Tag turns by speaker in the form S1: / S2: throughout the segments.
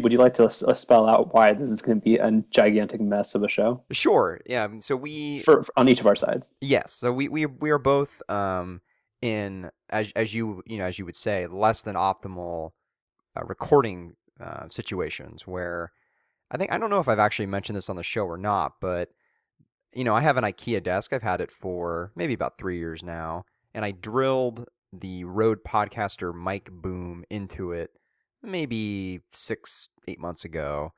S1: would you like to uh, spell out why this is going to be a gigantic mess of a show?
S2: Sure. Yeah. So we
S1: for, for on each of our sides.
S2: Yes. So we we we are both um in as as you you know as you would say less than optimal uh, recording uh, situations where I think I don't know if I've actually mentioned this on the show or not, but you know I have an IKEA desk. I've had it for maybe about three years now, and I drilled the Rode Podcaster mic boom into it maybe six eight months ago.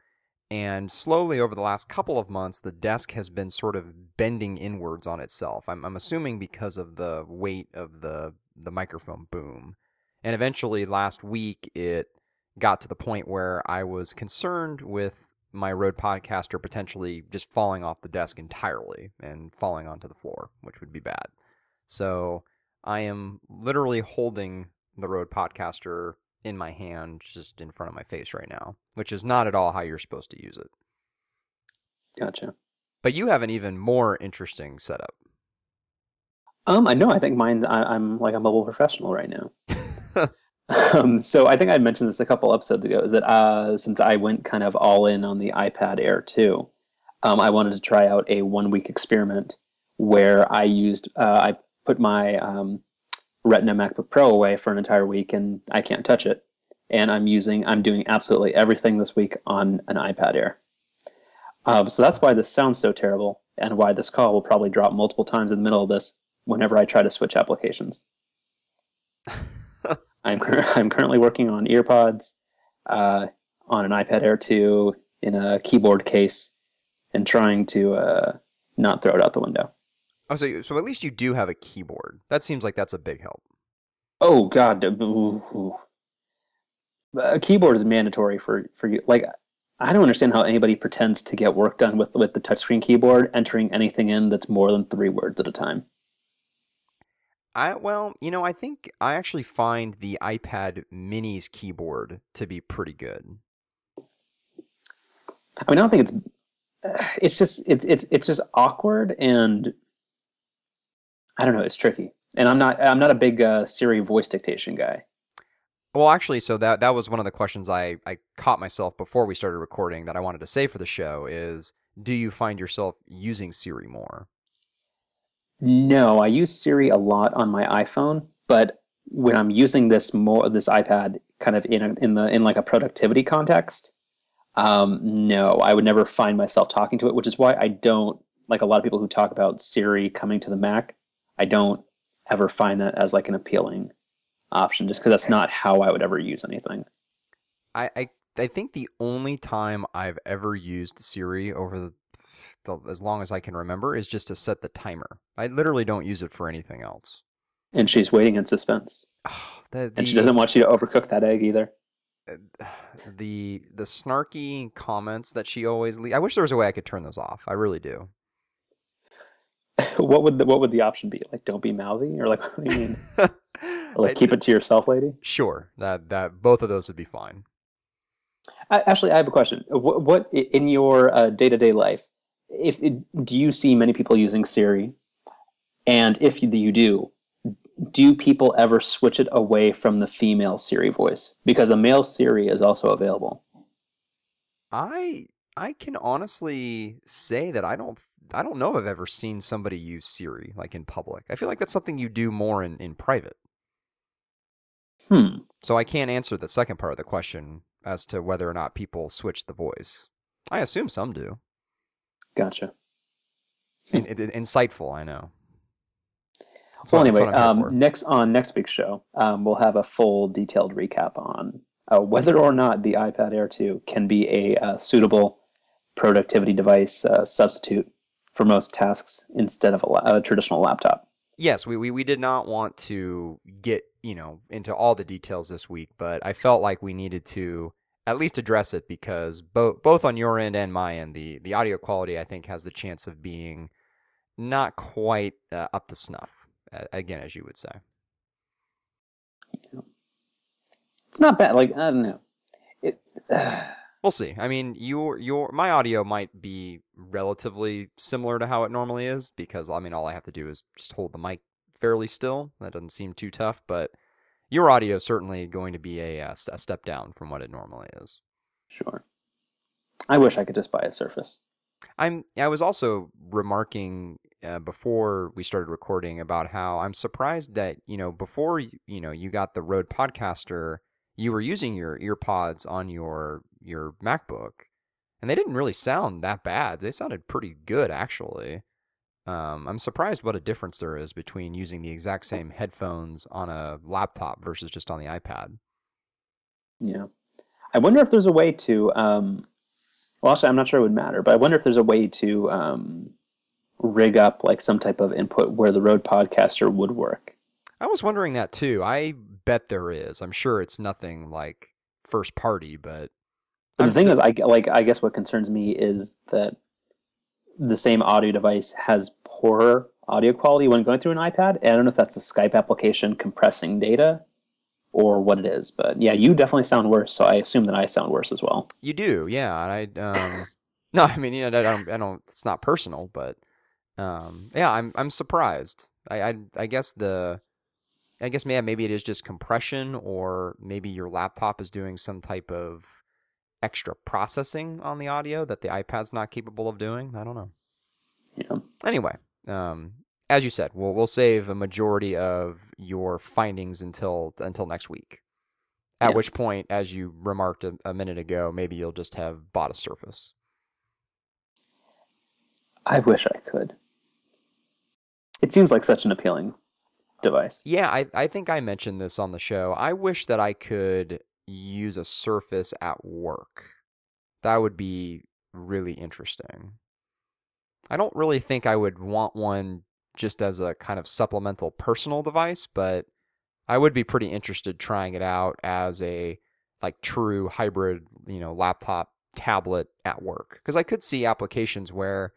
S2: And slowly over the last couple of months, the desk has been sort of bending inwards on itself. I'm, I'm assuming because of the weight of the the microphone boom. And eventually, last week, it got to the point where I was concerned with my Rode Podcaster potentially just falling off the desk entirely and falling onto the floor, which would be bad. So I am literally holding the Rode Podcaster in my hand, just in front of my face right now, which is not at all how you're supposed to use it.
S1: Gotcha.
S2: But you have an even more interesting setup.
S1: Um, I know. I think mine. I, am like a mobile professional right now. um, so I think I mentioned this a couple episodes ago. Is that uh, since I went kind of all in on the iPad Air 2, um, I wanted to try out a one week experiment where I used uh, I put my um, Retina MacBook Pro away for an entire week and I can't touch it. And I'm using I'm doing absolutely everything this week on an iPad Air. Um, so that's why this sounds so terrible and why this call will probably drop multiple times in the middle of this whenever I try to switch applications. I'm I'm currently working on earpods uh, on an iPad Air 2 in a keyboard case and trying to uh, not throw it out the window.
S2: Oh, so so at least you do have a keyboard. That seems like that's a big help.
S1: Oh God, a keyboard is mandatory for for you. Like I don't understand how anybody pretends to get work done with with the touchscreen keyboard, entering anything in that's more than three words at a time.
S2: I well, you know, I think I actually find the iPad Mini's keyboard to be pretty good.
S1: I mean, I don't think it's. It's just it's it's it's just awkward and I don't know. It's tricky, and I'm not I'm not a big uh, Siri voice dictation guy.
S2: Well, actually, so that that was one of the questions I I caught myself before we started recording that I wanted to say for the show is do you find yourself using Siri more?
S1: No, I use Siri a lot on my iPhone, but when I'm using this more this iPad kind of in a, in the in like a productivity context, um, no, I would never find myself talking to it, which is why I don't like a lot of people who talk about Siri coming to the Mac. I don't ever find that as like an appealing option, just because that's not how I would ever use anything.
S2: I, I I think the only time I've ever used Siri over the, the, as long as I can remember is just to set the timer. I literally don't use it for anything else.
S1: And she's waiting in suspense. the, the, and she doesn't want you to overcook that egg either.
S2: Uh, the the snarky comments that she always leaves. I wish there was a way I could turn those off. I really do.
S1: what would the, what would the option be? Like, don't be mouthy, or like, what do you mean? like, keep it to yourself, lady.
S2: Sure, that that both of those would be fine.
S1: I, actually, I have a question. What, what in your day to day life, if do you see many people using Siri, and if you do, do people ever switch it away from the female Siri voice because a male Siri is also available?
S2: I I can honestly say that I don't I don't know if I've ever seen somebody use Siri like in public. I feel like that's something you do more in, in private.
S1: Hmm.
S2: So I can't answer the second part of the question as to whether or not people switch the voice. I assume some do.
S1: Gotcha.
S2: in, in, insightful, I know.
S1: That's well, what, anyway, um, next on next week's show, um, we'll have a full detailed recap on uh, whether or not the iPad Air 2 can be a uh, suitable productivity device uh, substitute for most tasks instead of a, a traditional laptop.
S2: Yes, we, we, we did not want to get, you know, into all the details this week, but I felt like we needed to at least address it because both both on your end and my end, the, the audio quality I think has the chance of being not quite uh, up to snuff, uh, again, as you would say.
S1: It's not bad. Like, I don't know. It. Uh
S2: We'll see. I mean, your your my audio might be relatively similar to how it normally is because I mean, all I have to do is just hold the mic fairly still. That doesn't seem too tough, but your audio is certainly going to be a, a step down from what it normally is.
S1: Sure. I wish I could just buy a Surface.
S2: I'm. I was also remarking uh, before we started recording about how I'm surprised that you know before you, you know you got the Rode Podcaster, you were using your earpods on your your MacBook, and they didn't really sound that bad. They sounded pretty good actually. Um, I'm surprised what a difference there is between using the exact same headphones on a laptop versus just on the iPad.
S1: Yeah, I wonder if there's a way to. Um, well, actually, I'm not sure it would matter, but I wonder if there's a way to um, rig up like some type of input where the Rode Podcaster would work.
S2: I was wondering that too. I bet there is. I'm sure it's nothing like first party, but.
S1: But the thing is, I like. I guess what concerns me is that the same audio device has poorer audio quality when going through an iPad. And I don't know if that's the Skype application compressing data or what it is, but yeah, you definitely sound worse. So I assume that I sound worse as well.
S2: You do, yeah. I um, no, I mean, you know, I don't, I don't. It's not personal, but um, yeah, I'm, I'm surprised. I, I, I guess the, I guess maybe maybe it is just compression, or maybe your laptop is doing some type of extra processing on the audio that the iPad's not capable of doing. I don't know.
S1: Yeah.
S2: Anyway, um, as you said, we'll we'll save a majority of your findings until until next week. At yeah. which point, as you remarked a, a minute ago, maybe you'll just have bought a Surface.
S1: I wish I could. It seems like such an appealing device.
S2: Yeah, I, I think I mentioned this on the show. I wish that I could use a surface at work. That would be really interesting. I don't really think I would want one just as a kind of supplemental personal device, but I would be pretty interested trying it out as a like true hybrid, you know, laptop tablet at work because I could see applications where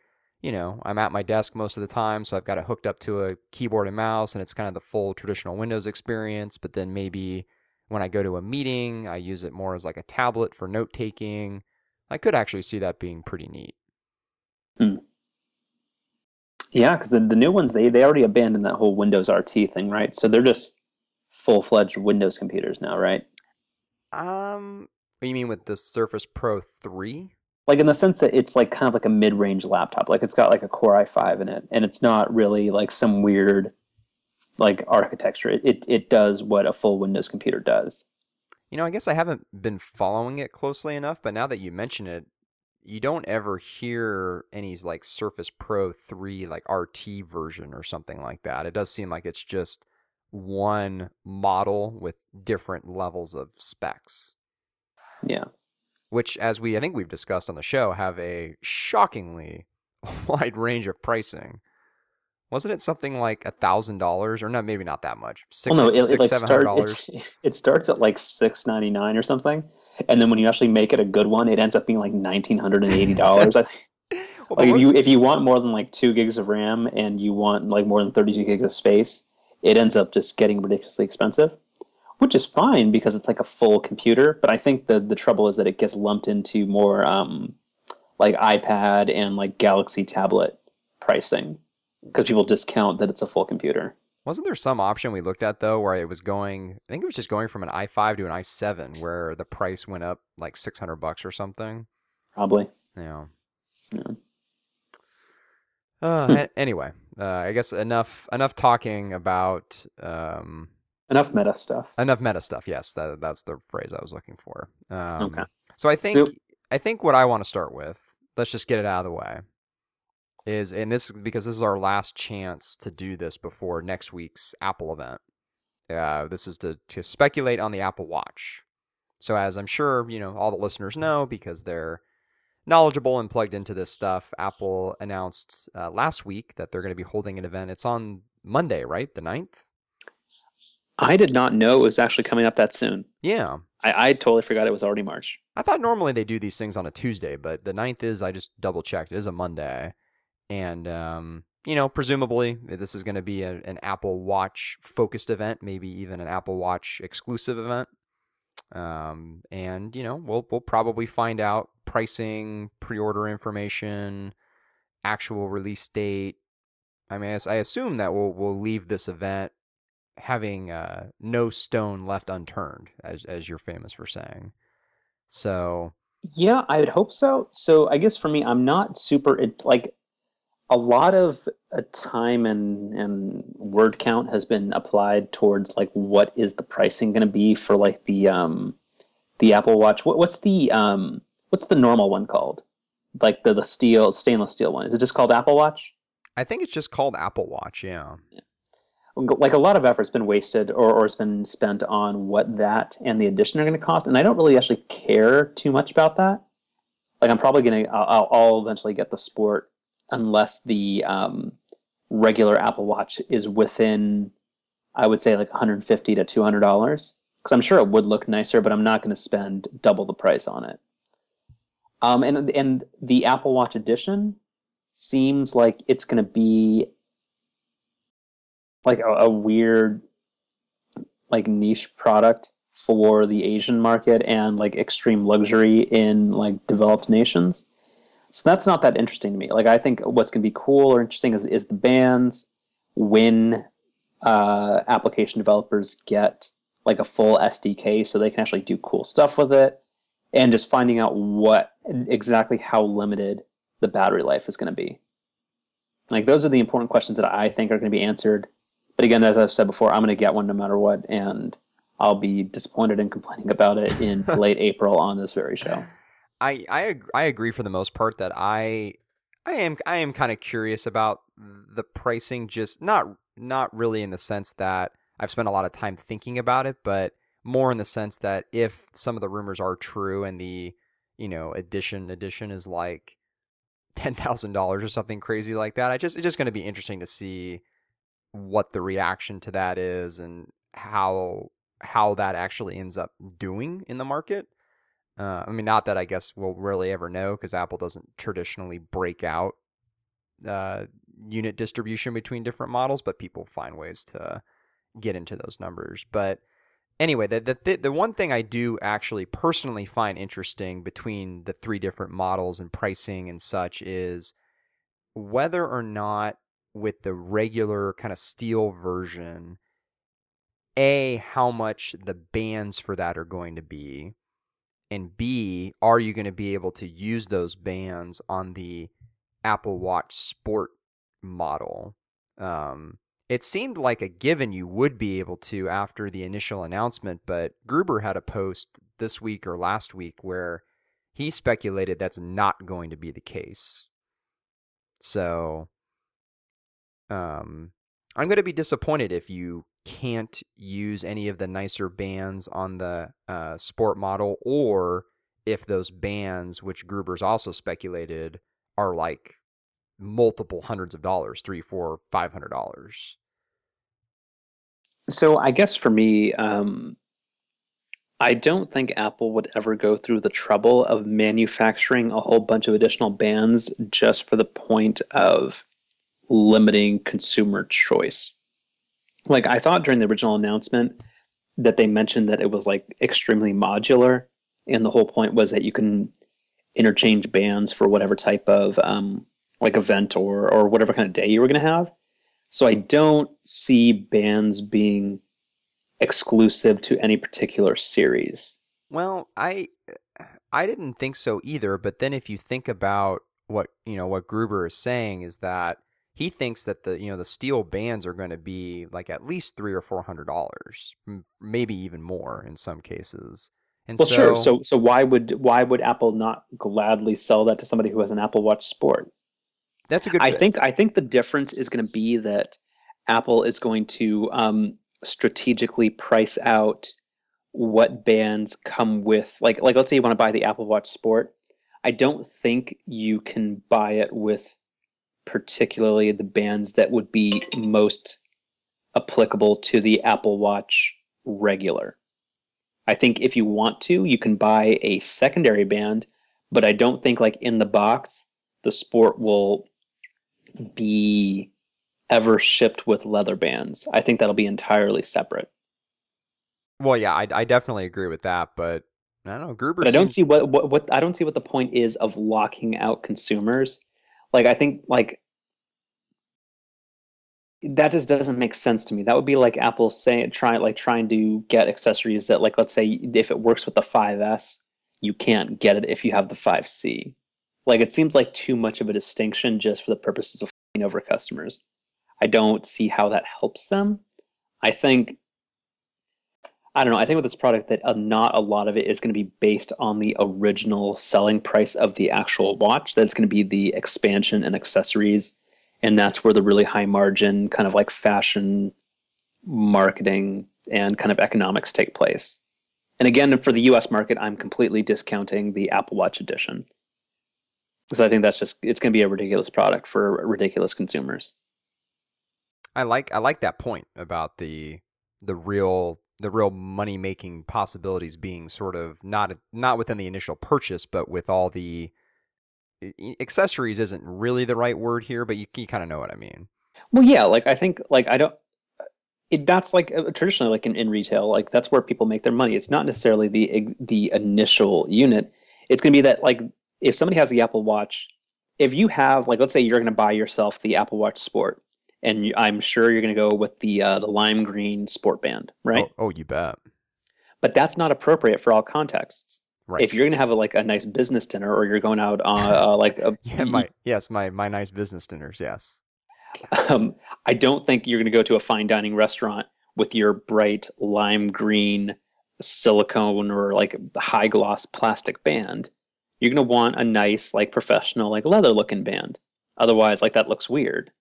S2: you know, I'm at my desk most of the time, so I've got it hooked up to a keyboard and mouse, and it's kind of the full traditional Windows experience. But then maybe when I go to a meeting, I use it more as like a tablet for note taking. I could actually see that being pretty neat.
S1: Hmm. Yeah, because the, the new ones they they already abandoned that whole Windows RT thing, right? So they're just full fledged Windows computers now, right?
S2: Um, what you mean with the Surface Pro three?
S1: Like in the sense that it's like kind of like a mid range laptop, like it's got like a Core i5 in it, and it's not really like some weird like architecture. It, it, does what a full Windows computer does.
S2: You know, I guess I haven't been following it closely enough, but now that you mention it, you don't ever hear any like Surface Pro 3 like RT version or something like that. It does seem like it's just one model with different levels of specs.
S1: Yeah.
S2: Which as we I think we've discussed on the show have a shockingly wide range of pricing. Wasn't it something like a thousand dollars, or not? Maybe not that much. Six, well, no, it, six, it like seven hundred dollars.
S1: It starts at like six ninety nine or something, and then when you actually make it a good one, it ends up being like nineteen hundred and eighty dollars. I think. well, like if you if you want more than like two gigs of RAM and you want like more than thirty two gigs of space, it ends up just getting ridiculously expensive, which is fine because it's like a full computer. But I think the the trouble is that it gets lumped into more um, like iPad and like Galaxy tablet pricing because people discount that it's a full computer.
S2: Wasn't there some option we looked at though where it was going? I think it was just going from an i5 to an i7, where the price went up like 600 bucks or something.
S1: Probably.
S2: Yeah. Yeah. Uh, anyway, uh, I guess enough enough talking about um,
S1: enough meta stuff.
S2: Enough meta stuff. Yes, that that's the phrase I was looking for. Um, okay. So I think so, I think what I want to start with. Let's just get it out of the way is and this because this is our last chance to do this before next week's Apple event. Uh, this is to to speculate on the Apple Watch. So as I'm sure you know all the listeners know because they're knowledgeable and plugged into this stuff, Apple announced uh, last week that they're going to be holding an event. It's on Monday, right, the 9th?
S1: I did not know it was actually coming up that soon.
S2: Yeah.
S1: I, I totally forgot it was already March.
S2: I thought normally they do these things on a Tuesday, but the 9th is, I just double checked, it is a Monday and um, you know, presumably this is going to be a, an Apple Watch focused event, maybe even an Apple Watch exclusive event. Um, and you know, we'll we'll probably find out pricing, pre-order information, actual release date. I mean, I assume that we'll we'll leave this event having uh, no stone left unturned, as as you're famous for saying. So
S1: Yeah, I would hope so. So I guess for me, I'm not super like a lot of time and and word count has been applied towards like what is the pricing going to be for like the um the Apple Watch. What, what's the um what's the normal one called? Like the the steel stainless steel one. Is it just called Apple Watch?
S2: I think it's just called Apple Watch. Yeah.
S1: yeah. Like a lot of effort's been wasted or, or has been spent on what that and the Edition are going to cost, and I don't really actually care too much about that. Like I'm probably gonna I'll, I'll eventually get the Sport unless the um, regular Apple Watch is within, I would say like 150 to 200 dollars. Because I'm sure it would look nicer, but I'm not going to spend double the price on it. Um, and and the Apple Watch Edition seems like it's going to be like a, a weird, like niche product for the Asian market and like extreme luxury in like developed nations. So that's not that interesting to me. Like I think what's going to be cool or interesting is is the bands when uh, application developers get like a full SDK so they can actually do cool stuff with it and just finding out what exactly how limited the battery life is going to be. Like those are the important questions that I think are going to be answered. But again, as I've said before, I'm going to get one no matter what and I'll be disappointed and complaining about it in late April on this very show.
S2: I I I agree for the most part that I I am I am kind of curious about the pricing just not not really in the sense that I've spent a lot of time thinking about it, but more in the sense that if some of the rumors are true and the you know edition edition is like ten thousand dollars or something crazy like that, I just it's just going to be interesting to see what the reaction to that is and how how that actually ends up doing in the market. Uh, I mean, not that I guess we'll really ever know because Apple doesn't traditionally break out uh, unit distribution between different models, but people find ways to get into those numbers. But anyway, the the th- the one thing I do actually personally find interesting between the three different models and pricing and such is whether or not with the regular kind of steel version, a how much the bands for that are going to be and B, are you going to be able to use those bands on the Apple Watch Sport model? Um, it seemed like a given you would be able to after the initial announcement, but Gruber had a post this week or last week where he speculated that's not going to be the case. So, um, I'm going to be disappointed if you can't use any of the nicer bands on the uh, sport model, or if those bands, which Gruber's also speculated, are like multiple hundreds of dollars, three, four, five hundred dollars.
S1: So I guess for me, um, I don't think Apple would ever go through the trouble of manufacturing a whole bunch of additional bands just for the point of limiting consumer choice like I thought during the original announcement that they mentioned that it was like extremely modular, and the whole point was that you can interchange bands for whatever type of um, like event or or whatever kind of day you were going to have. So I don't see bands being exclusive to any particular series.
S2: Well, I I didn't think so either, but then if you think about what, you know, what Gruber is saying is that he thinks that the you know the steel bands are going to be like at least three or four hundred dollars, maybe even more in some cases.
S1: And well, so, sure. So so why would why would Apple not gladly sell that to somebody who has an Apple Watch Sport?
S2: That's a good.
S1: I think I think the difference is going to be that Apple is going to um, strategically price out what bands come with. Like like let's say you want to buy the Apple Watch Sport. I don't think you can buy it with particularly the bands that would be most applicable to the Apple Watch regular. I think if you want to, you can buy a secondary band, but I don't think like in the box the sport will be ever shipped with leather bands. I think that'll be entirely separate.
S2: Well, yeah, I, I definitely agree with that, but I don't know. Gruber.
S1: But I don't see what, what what I don't see what the point is of locking out consumers like I think like that just doesn't make sense to me. That would be like Apple saying trying like trying to get accessories that like let's say if it works with the 5S, you can't get it if you have the 5C. Like it seems like too much of a distinction just for the purposes of over customers. I don't see how that helps them. I think I don't know. I think with this product that not a lot of it is going to be based on the original selling price of the actual watch. That it's going to be the expansion and accessories, and that's where the really high margin kind of like fashion marketing and kind of economics take place. And again, for the U.S. market, I'm completely discounting the Apple Watch edition because I think that's just it's going to be a ridiculous product for ridiculous consumers.
S2: I like I like that point about the the real the real money making possibilities being sort of not not within the initial purchase, but with all the accessories isn't really the right word here, but you, you kind of know what I mean.
S1: Well, yeah, like I think like I don't. It, that's like uh, traditionally like in, in retail, like that's where people make their money. It's not necessarily the the initial unit. It's going to be that like if somebody has the Apple Watch, if you have like let's say you're going to buy yourself the Apple Watch Sport, and I'm sure you're going to go with the uh, the lime green sport band, right?
S2: Oh, oh, you bet.
S1: But that's not appropriate for all contexts. Right. If you're going to have a, like a nice business dinner, or you're going out on uh, like a
S2: yeah, my yes, my my nice business dinners, yes.
S1: Um, I don't think you're going to go to a fine dining restaurant with your bright lime green silicone or like high gloss plastic band. You're going to want a nice like professional like leather looking band. Otherwise, like that looks weird.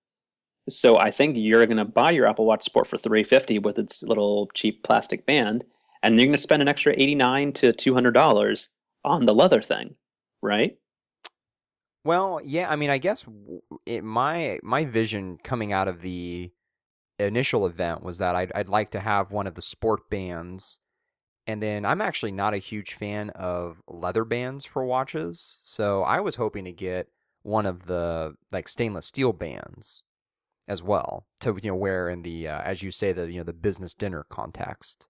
S1: So I think you're going to buy your Apple Watch Sport for 350 with its little cheap plastic band, and you're going to spend an extra 89 to 200 dollars on the leather thing, right?
S2: Well, yeah. I mean, I guess it, my my vision coming out of the initial event was that I'd I'd like to have one of the sport bands, and then I'm actually not a huge fan of leather bands for watches, so I was hoping to get one of the like stainless steel bands as well to you know wear in the uh, as you say the you know the business dinner context.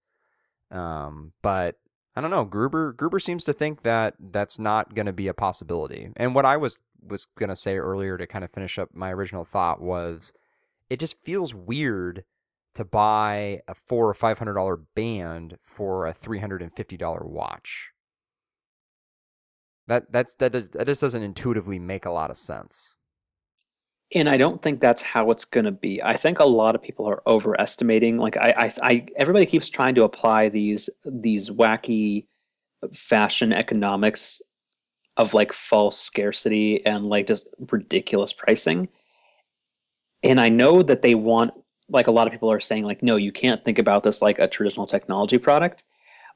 S2: Um, but I don't know. Gruber Gruber seems to think that that's not going to be a possibility. And what I was was going to say earlier to kind of finish up my original thought was, it just feels weird to buy a four or five hundred dollar band for a three hundred and fifty dollar watch. That that's that, does, that just doesn't intuitively make a lot of sense
S1: and I don't think that's how it's going to be. I think a lot of people are overestimating. Like I, I, I, everybody keeps trying to apply these these wacky fashion economics of like false scarcity and like just ridiculous pricing. And I know that they want, like a lot of people are saying, like, no, you can't think about this like a traditional technology product.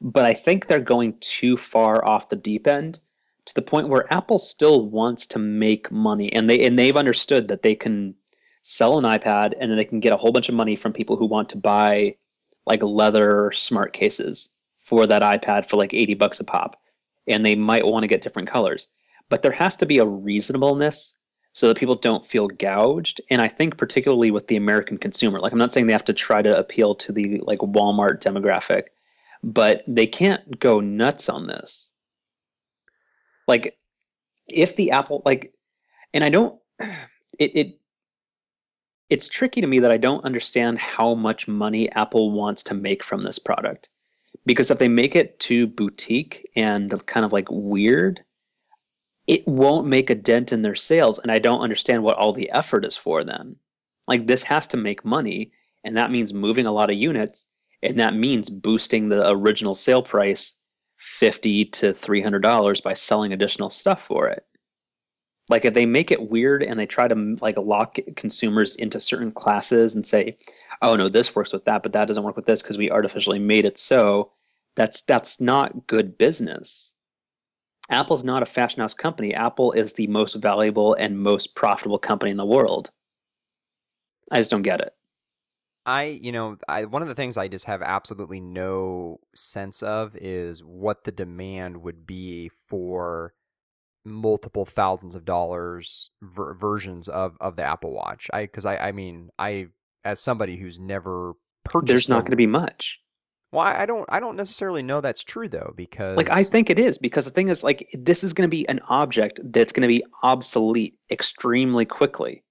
S1: But I think they're going too far off the deep end to the point where Apple still wants to make money, and they and they've understood that they can sell an iPad and then they can get a whole bunch of money from people who want to buy like leather smart cases for that iPad for like 80 bucks a pop. And they might want to get different colors. But there has to be a reasonableness so that people don't feel gouged. And I think particularly with the American consumer, like I'm not saying they have to try to appeal to the like Walmart demographic, but they can't go nuts on this like if the apple like and i don't it, it it's tricky to me that i don't understand how much money apple wants to make from this product. Because if they make it too boutique and kind of like weird it won't make a dent in their sales and i don't understand what all the effort is for then. Like this has to make money and that means moving a lot of units and that means boosting the original sale price 50 to 300 dollars by selling additional stuff for it. Like if they make it weird and they try to like lock consumers into certain classes and say oh no this works with that but that doesn't work with this because we artificially made it so that's that's not good business. Apple's not a fashion house company. Apple is the most valuable and most profitable company in the world. I just don't get it
S2: I, you know, I one of the things I just have absolutely no sense of is what the demand would be for multiple thousands of dollars ver- versions of of the Apple Watch. I because I I mean I as somebody who's never purchased,
S1: there's not going to be much.
S2: Well, I don't I don't necessarily know that's true though because
S1: like I think it is because the thing is like this is going to be an object that's going to be obsolete extremely quickly.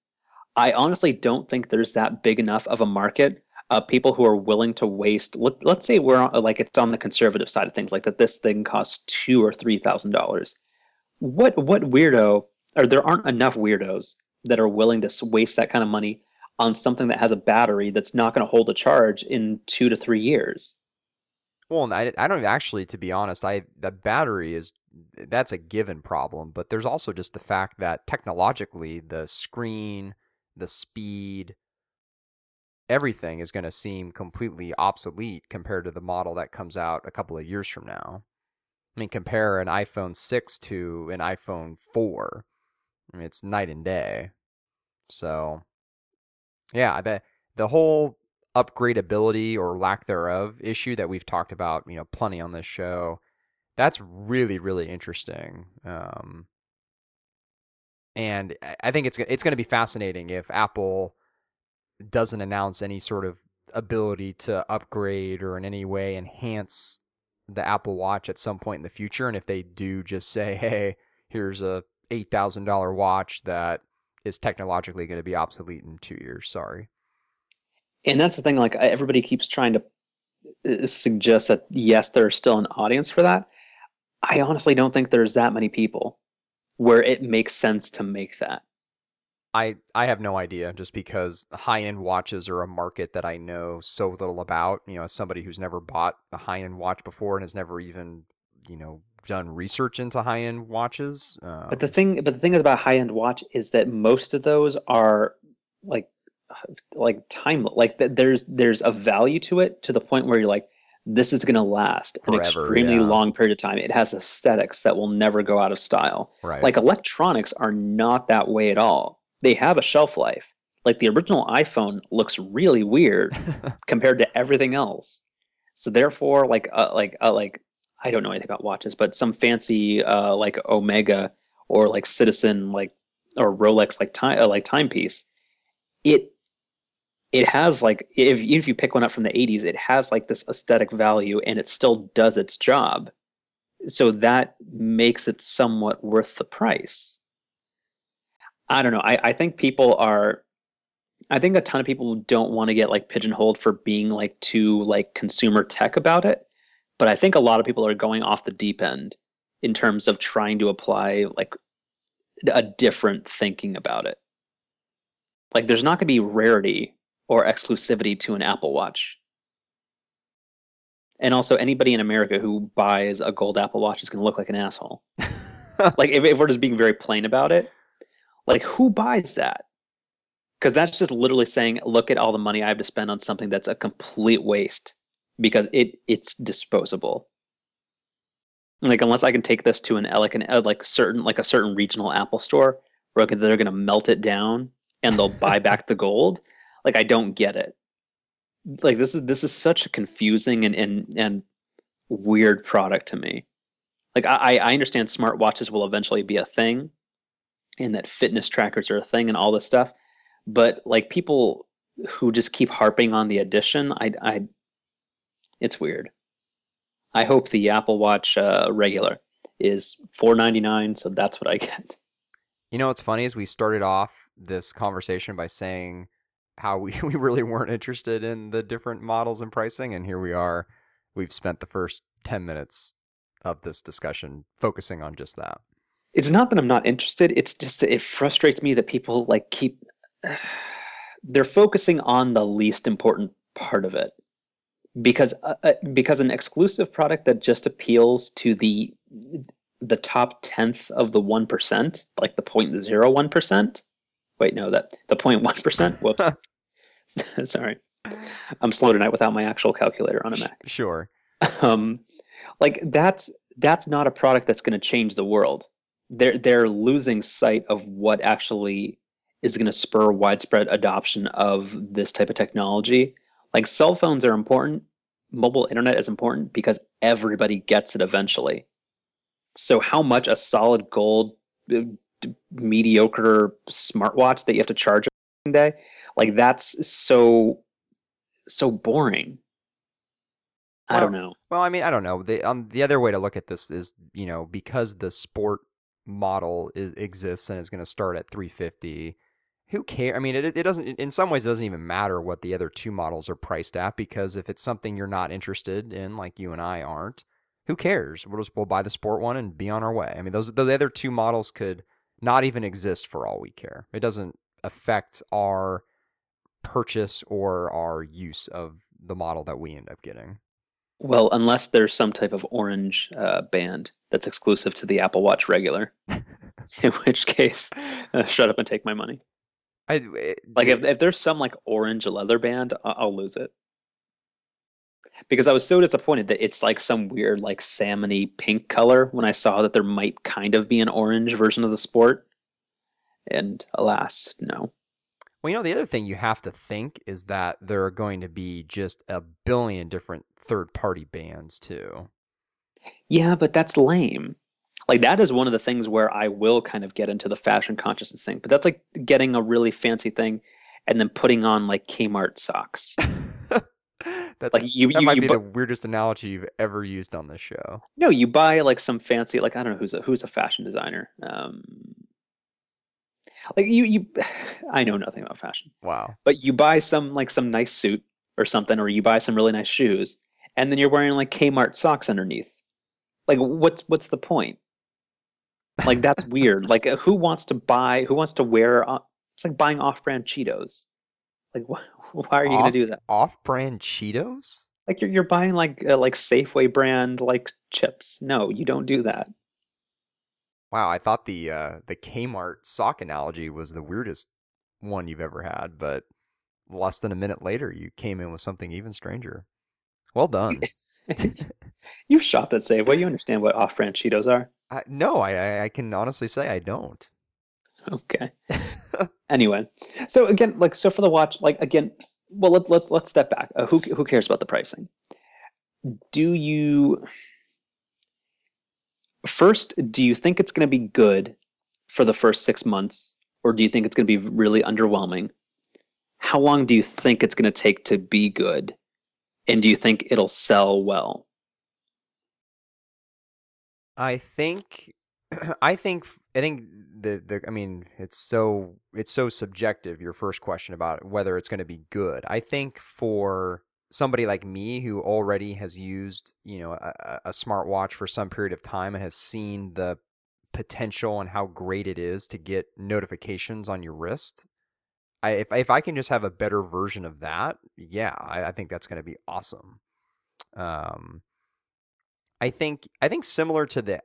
S1: I honestly don't think there's that big enough of a market uh, people who are willing to waste. Let, let's say we're on, like it's on the conservative side of things, like that this thing costs two or three thousand dollars. What what weirdo? Or there aren't enough weirdos that are willing to waste that kind of money on something that has a battery that's not going to hold a charge in two to three years.
S2: Well, I, I don't actually, to be honest, I the battery is that's a given problem, but there's also just the fact that technologically the screen, the speed, everything is going to seem completely obsolete compared to the model that comes out a couple of years from now. I mean, compare an iPhone 6 to an iPhone 4. I mean, it's night and day. So, yeah, the the whole upgradability or lack thereof issue that we've talked about, you know, plenty on this show, that's really really interesting. Um, and I think it's it's going to be fascinating if Apple doesn't announce any sort of ability to upgrade or in any way enhance the Apple Watch at some point in the future. And if they do just say, hey, here's a $8,000 watch that is technologically going to be obsolete in two years, sorry.
S1: And that's the thing, like everybody keeps trying to uh, suggest that, yes, there's still an audience for that. I honestly don't think there's that many people where it makes sense to make that.
S2: I I have no idea just because high end watches are a market that I know so little about. You know, as somebody who's never bought a high end watch before and has never even you know done research into high end watches.
S1: Um, but the thing, but the thing about high end watch is that most of those are like like time like there's there's a value to it to the point where you're like this is going to last Forever, an extremely yeah. long period of time. It has aesthetics that will never go out of style.
S2: Right.
S1: Like electronics are not that way at all they have a shelf life. Like the original iPhone looks really weird compared to everything else. So therefore, like uh, like uh, like I don't know anything about watches, but some fancy uh, like Omega or like Citizen like or Rolex like time uh, like timepiece, it it has like if if you pick one up from the 80s, it has like this aesthetic value and it still does its job. So that makes it somewhat worth the price. I don't know. I, I think people are I think a ton of people don't want to get like pigeonholed for being like too like consumer tech about it. But I think a lot of people are going off the deep end in terms of trying to apply like a different thinking about it. Like there's not going to be rarity or exclusivity to an Apple Watch. And also anybody in America who buys a gold Apple Watch is going to look like an asshole. like if, if we're just being very plain about it, like, who buys that? Because that's just literally saying, look at all the money I have to spend on something that's a complete waste because it it's disposable. Like, unless I can take this to an like an uh, like certain like a certain regional Apple store where they're going to melt it down and they'll buy back the gold. Like, I don't get it. Like, this is this is such a confusing and and and weird product to me. Like, I I understand smartwatches will eventually be a thing, and that fitness trackers are a thing and all this stuff. But like people who just keep harping on the Edition, I, I, it's weird. I hope the Apple Watch uh, regular is four ninety nine, so that's what I get.
S2: You know what's funny is we started off this conversation by saying how we, we really weren't interested in the different models and pricing, and here we are. We've spent the first ten minutes of this discussion focusing on just that
S1: it's not that I'm not interested. It's just that it frustrates me that people like keep they're focusing on the least important part of it because uh, uh because an exclusive product that just appeals to the the top tenth of the one percent, like the point zero one percent. Wait, no, that the point one percent. Whoops. Sorry, I'm slow tonight without my actual calculator on a Mac.
S2: Sure.
S1: Um, like that's that's not a product that's going to change the world they're they're losing sight of what actually is going to spur widespread adoption of this type of technology. Like cell phones are important, mobile internet is important because everybody gets it eventually. So how much a solid gold uh, mediocre smartwatch that you have to charge every day, like that's so so boring. I don't know.
S2: Well, I mean, I don't know. The um, the other way to look at this is, you know, because the sport model is exists and is going to start at 350 who cares? I mean, it, it doesn't. In some ways, it doesn't even matter what the other two models are priced at because if it's something you're not interested in, like you and I aren't, who cares? We'll just we'll buy the sport one and be on our way. I mean, those the other two models could not even exist for all we care. It doesn't affect our purchase or our use of the model that we end up getting.
S1: Well, unless there's some type of orange uh, band that's exclusive to the Apple Watch regular, in which case, uh, shut up and take my money.
S2: I it,
S1: Like if, if there's some like orange leather band, I- I'll lose it. Because I was so disappointed that it's like some weird like salmony pink color when I saw that there might kind of be an orange version of the sport. And alas, no.
S2: Well, you know, the other thing you have to think is that there are going to be just a billion different third party bands too.
S1: Yeah, but that's lame. Like that is one of the things where I will kind of get into the fashion consciousness thing. But that's like getting a really fancy thing and then putting on like Kmart socks.
S2: That's
S1: Like you,
S2: that
S1: you,
S2: might
S1: you
S2: be
S1: bu-
S2: the weirdest analogy you've ever used on this show.
S1: no, you buy like some fancy like I don't know who's a who's a fashion designer. Um, like you you, I know nothing about fashion,
S2: Wow.
S1: but you buy some like some nice suit or something, or you buy some really nice shoes, and then you're wearing like Kmart socks underneath. Like what's what's the point? Like that's weird. Like who wants to buy? Who wants to wear? It's like buying off-brand Cheetos. Like wh- why are you gonna do that?
S2: Off-brand Cheetos?
S1: Like you're you're buying like uh, like Safeway brand like chips. No, you don't do that.
S2: Wow, I thought the uh, the Kmart sock analogy was the weirdest one you've ever had, but less than a minute later, you came in with something even stranger. Well done.
S1: you shop at Safeway. You understand what off-brand Cheetos are.
S2: I, no, I I can honestly say I don't.
S1: Okay. anyway, so again, like so for the watch, like again, well let let let's step back. Uh, who who cares about the pricing? Do you first? Do you think it's going to be good for the first six months, or do you think it's going to be really underwhelming? How long do you think it's going to take to be good, and do you think it'll sell well?
S2: I think I think I think the the I mean it's so it's so subjective your first question about whether it's going to be good. I think for somebody like me who already has used, you know, a, a smartwatch for some period of time and has seen the potential and how great it is to get notifications on your wrist. I if if I can just have a better version of that, yeah, I, I think that's going to be awesome. Um I think I think similar to the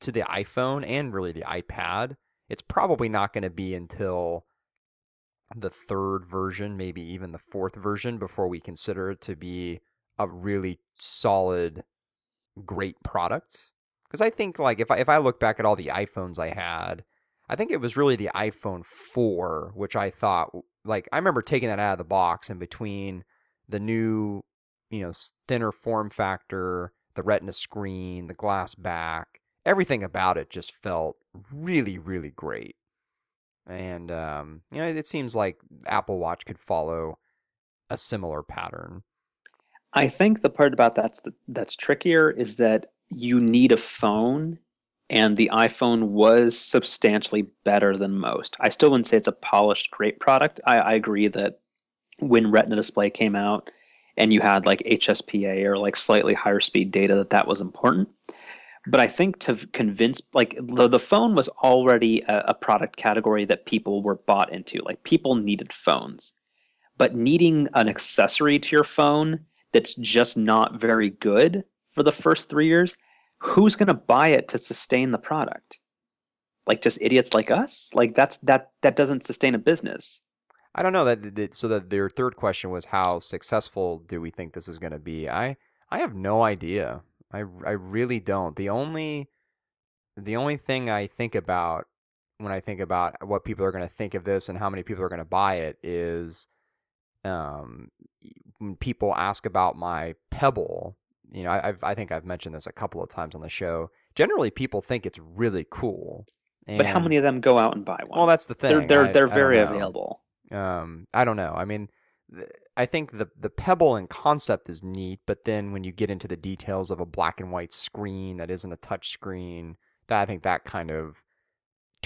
S2: to the iPhone and really the iPad, it's probably not going to be until the third version, maybe even the fourth version, before we consider it to be a really solid, great product. Because I think like if I if I look back at all the iPhones I had, I think it was really the iPhone four, which I thought like I remember taking that out of the box and between the new, you know, thinner form factor, the Retina screen, the glass back, everything about it just felt really, really great. And um, you know, it seems like Apple Watch could follow a similar pattern.
S1: I think the part about that's that's trickier is that you need a phone, and the iPhone was substantially better than most. I still wouldn't say it's a polished, great product. I, I agree that when Retina display came out, and you had like HSPA or like slightly higher speed data, that that was important. But I think to convince, like the, the phone was already a, a product category that people were bought into. Like people needed phones, but needing an accessory to your phone that's just not very good for the first three years, who's going to buy it to sustain the product? Like just idiots like us? Like that's that that doesn't sustain a business.
S2: I don't know that, that so that their third question was how successful do we think this is going to be? I I have no idea. I I really don't. The only the only thing I think about when I think about what people are going to think of this and how many people are going to buy it is um when people ask about my Pebble, you know, I, I've I think I've mentioned this a couple of times on the show. Generally, people think it's really cool.
S1: But how many of them go out and buy one?
S2: Well, that's the thing.
S1: they're they're
S2: I-
S1: they're very available.
S2: um i don't know i mean i think the the pebble in concept is neat but then when you get into the details of a black and white screen that isn't a touch screen that i think that kind of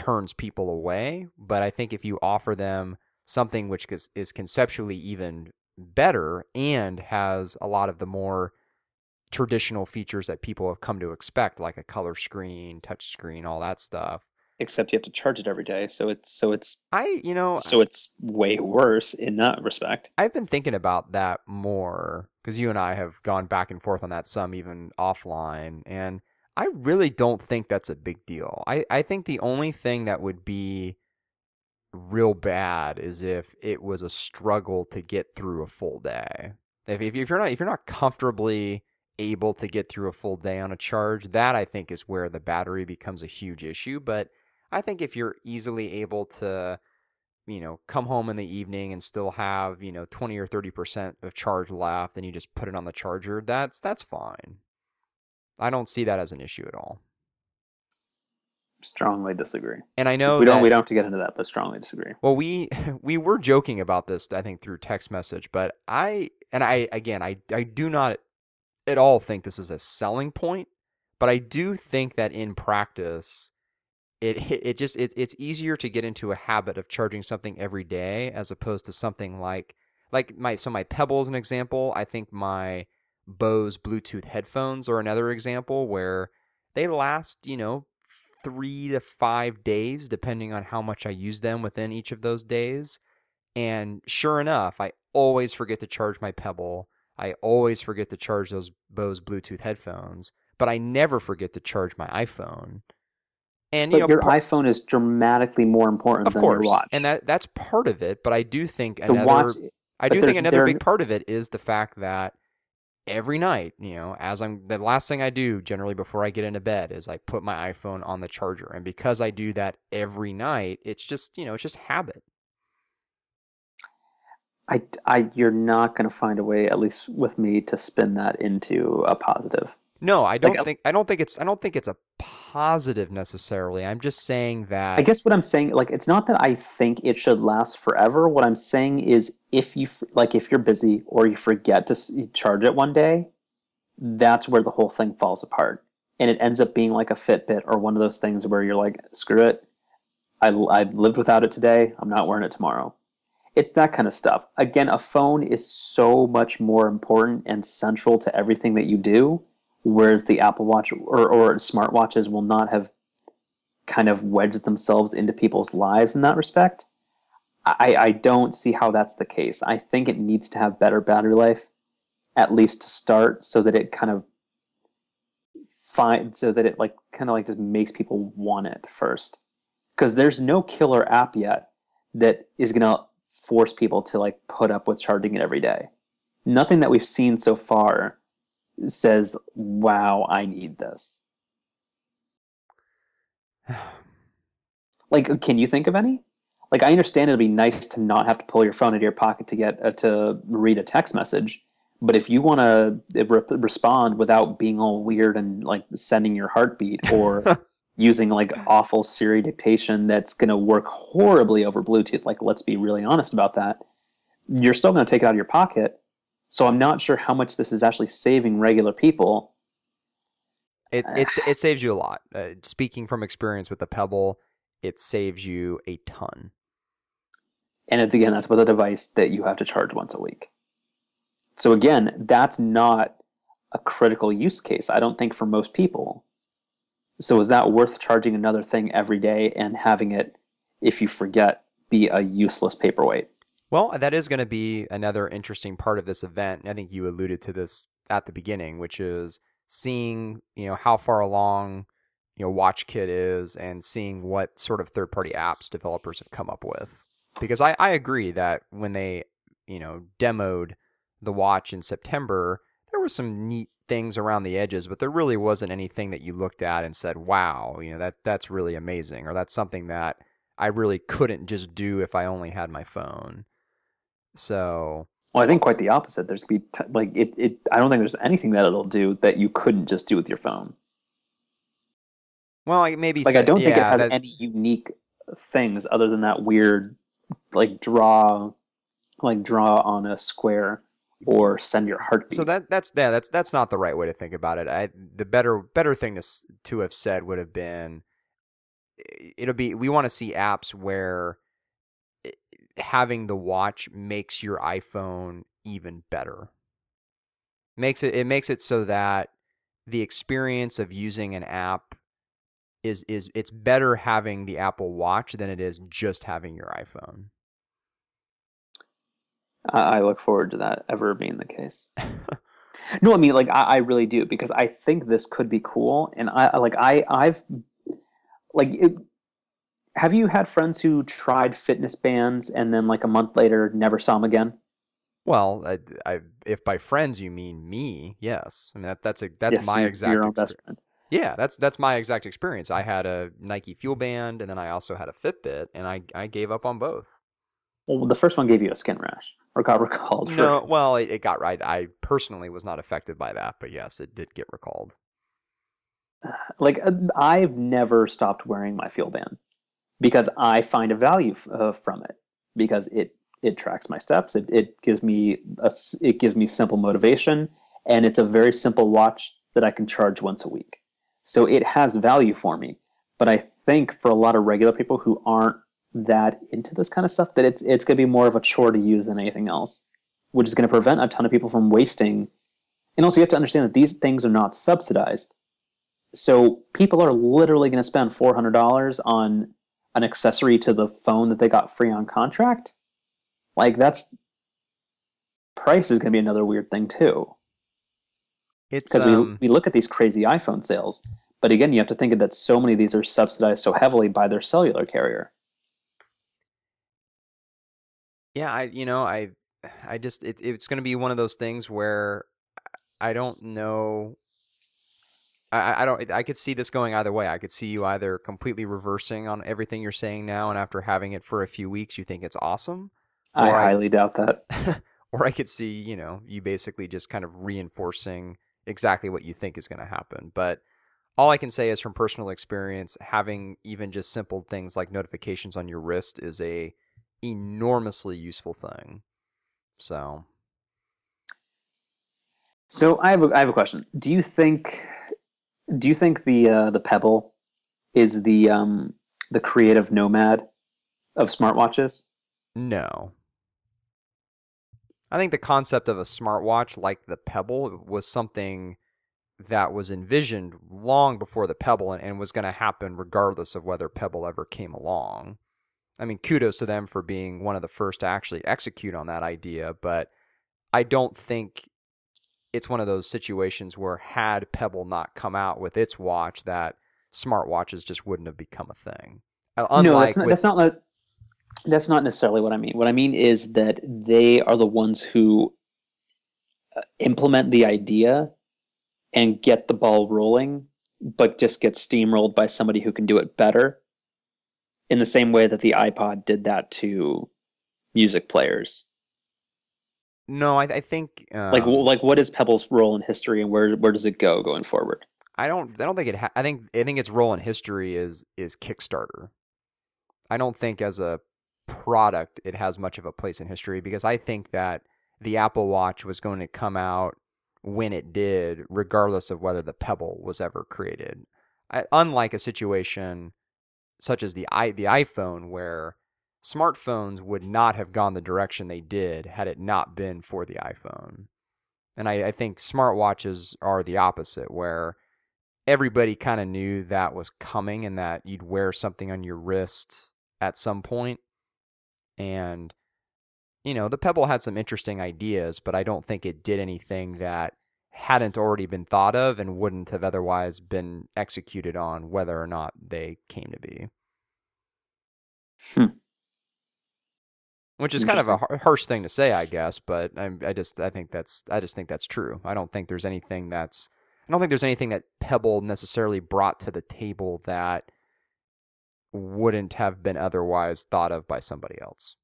S2: turns people away. But I think if you offer them something which is, is conceptually even better and has a lot of the more traditional features that people have come to expect, like a color screen, touch screen, all that stuff.
S1: Except you have to charge it every day, so it's so it's
S2: I you know
S1: so it's way worse in that respect.
S2: I've been thinking about that more because you and I have gone back and forth on that some even offline, and I really don't think that's a big deal. I I think the only thing that would be real bad is if it was a struggle to get through a full day. If if you're not if you're not comfortably able to get through a full day on a charge, that I think is where the battery becomes a huge issue. But I think if you're easily able to, you know, come home in the evening and still have, you know, 20 or 30% of charge left and you just put it on the charger, that's that's fine. I don't see that as an issue at all.
S1: Strongly disagree.
S2: And I know
S1: we don't we don't have to get into that, but strongly disagree.
S2: Well, we we were joking about this, I think, through text message, but I and I again, I I do not at all think this is a selling point, but I do think that in practice, it it just it's it's easier to get into a habit of charging something every day as opposed to something like like my so my Pebble is an example. I think my Bose Bluetooth headphones are another example where they last, you know, three to five days, depending on how much I use them within each of those days. And sure enough, I always forget to charge my Pebble. I always forget to charge those Bose Bluetooth headphones, but I never forget to charge my iPhone. And
S1: But
S2: you know,
S1: your iPhone is dramatically more important
S2: of
S1: than
S2: course,
S1: your watch.
S2: and that that's part of it. But I do think
S1: the
S2: another
S1: watch
S2: I do think another big part of it is the fact that every night, you know, as I'm the last thing I do generally before I get into bed is I put my iPhone on the charger. And because I do that every night, it's just, you know, it's just habit.
S1: I, I, you're not going to find a way, at least with me, to spin that into a positive.
S2: No, I don't
S1: Like, uh,
S2: think I don't think it's I don't think it's a positive necessarily. I'm just saying that
S1: I guess what I'm saying, like, it's not that I think it should last forever. What I'm saying is, if you like, if you're busy or you forget to charge it one day, that's where the whole thing falls apart, and it ends up being like a Fitbit or one of those things where you're like, screw it, I I lived without it today. I'm not wearing it tomorrow. It's that kind of stuff. Again, a phone is so much more important and central to everything that you do, whereas the Apple Watch or, or smartwatches will not have kind of wedged themselves into people's lives in that respect. I, I don't see how that's the case. I think it needs to have better battery life, at least to start, so that it kind of find so that it like kind of like just makes people want it first. Because there's no killer app yet that is gonna force people to like put up with charging it every day. Nothing that we've seen so far says, "Wow, I need this." Like, can you think of any? Like, I understand it'd be nice to not have to pull your phone out of your pocket to get uh, to read a text message, but if you want to re- respond without being all weird and like sending your heartbeat or using like awful Siri dictation that's going to work horribly over Bluetooth, like let's be really honest about that, you're still going to take it out of your pocket. So I'm not sure how much this is actually saving regular people.
S2: it it's it saves you a lot. Uh, speaking from experience with the Pebble, it saves you a ton.
S1: And it- again, that's with a device that you have to charge once a week. So again, that's not a critical use case, I don't think, for most people. So is that worth charging another thing every day and having it, if you forget, be a useless paperweight?
S2: Well, that is going to be another interesting part of this event. I think you alluded to this at the beginning, which is seeing, you know, how far along, you know, WatchKit is and seeing what sort of third-party apps developers have come up with. Because I, I agree that when they, you know, demoed the watch in September, there were some neat things around the edges, but there really wasn't anything that you looked at and said, "Wow, you know, that that's really amazing," or that's something that I really couldn't just do if I only had my phone. So,
S1: Well, I think quite the opposite. There's be t- like it, it. I don't think there's anything that it'll do that you couldn't just do with your phone.
S2: well, like maybe
S1: Like I don't think it has
S2: that-
S1: any unique things other than that weird, like draw, like draw on a square or send your heartbeat.
S2: So that that's yeah, that's that's not the right way to think about it. I the better better thing to to have said would have been it'll be we want to see apps where having the watch makes your iPhone even better. Makes it it makes it so that the experience of using an app is is it's better having the Apple Watch than it is just having your iPhone.
S1: I look forward to that ever being the case. no, I mean like I, I, really do because I think this could be cool, and I like I I've like it, have you had friends who tried fitness bands and then like a month later never saw them again?
S2: Well, I, I, if by friends you mean me, yes. I mean that, that's a that's yes, my exact your own best friend. Yeah, that's that's my exact experience. I had a Nike Fuel Band, and then I also had a Fitbit, and I I gave up on both.
S1: Well, the first one gave you a skin rash, or got recalled. For...
S2: No, well, it, it got right. I personally was not affected by that, but yes, it did get recalled.
S1: Like uh, I've never stopped wearing my Fuel Band because I find a value uh, from it because it it tracks my steps. It it gives me a it gives me simple motivation, and it's a very simple watch that I can charge once a week. So it has value for me. But I think for a lot of regular people who aren't that into this kind of stuff, that it's it's going to be more of a chore to use than anything else, which is going to prevent a ton of people from wasting. And also, you have to understand that these things are not subsidized. So people are literally going to spend four hundred dollars on an accessory to the phone that they got free on contract, like that's price is going to be another weird thing too. It's because um, we we look at these crazy iPhone sales, but again, you have to think that so many of these are subsidized so heavily by their cellular carrier.
S2: Yeah, I you know I I just it, it's going to be one of those things where I don't know I, I don't. I could see this going either way. I could see you either completely reversing on everything you're saying now, and after having it for a few weeks, you think it's awesome.
S1: I highly I, doubt that.
S2: or I could see, you know, you basically just kind of reinforcing exactly what you think is going to happen. But all I can say is from personal experience, having even just simple things like notifications on your wrist is a enormously useful thing. So.
S1: So I have a, I have a question. Do you think do you think the uh, the Pebble is the um, the creative nomad of smartwatches?
S2: No. I think the concept of a smartwatch like the Pebble was something that was envisioned long before the Pebble and, and was going to happen regardless of whether Pebble ever came along. I mean, kudos to them for being one of the first to actually execute on that idea, but I don't think it's one of those situations where had Pebble not come out with its watch, that smartwatches just wouldn't have become a thing.
S1: Unlike no, that's not, with, that's not that's not necessarily what I mean. What I mean is that they are the ones who uh, implement the idea and get the ball rolling, but just get steamrolled by somebody who can do it better. In the same way that the iPod did that to music players.
S2: No, I, I think
S1: um, like like what is Pebble's role in history and where where does it go going forward?
S2: I don't I don't think it. Ha- I think I think its role in history is is Kickstarter. I don't think as a product it has much of a place in history because I think that the Apple Watch was going to come out when it did, regardless of whether the Pebble was ever created. I, unlike a situation such as the i the iPhone where smartphones would not have gone the direction they did had it not been for the iPhone. And I, I think smartwatches are the opposite, where everybody kind of knew that was coming and that you'd wear something on your wrist at some point. And, you know, the Pebble had some interesting ideas, but I don't think it did anything that hadn't already been thought of and wouldn't have otherwise been executed on, whether or not they came to be. Hmm which is kind of a harsh thing to say, I guess. But I, I just I think that's I just think that's true. I don't think there's anything that's I don't think there's anything that Pebble necessarily brought to the table that wouldn't have been otherwise thought of by somebody else.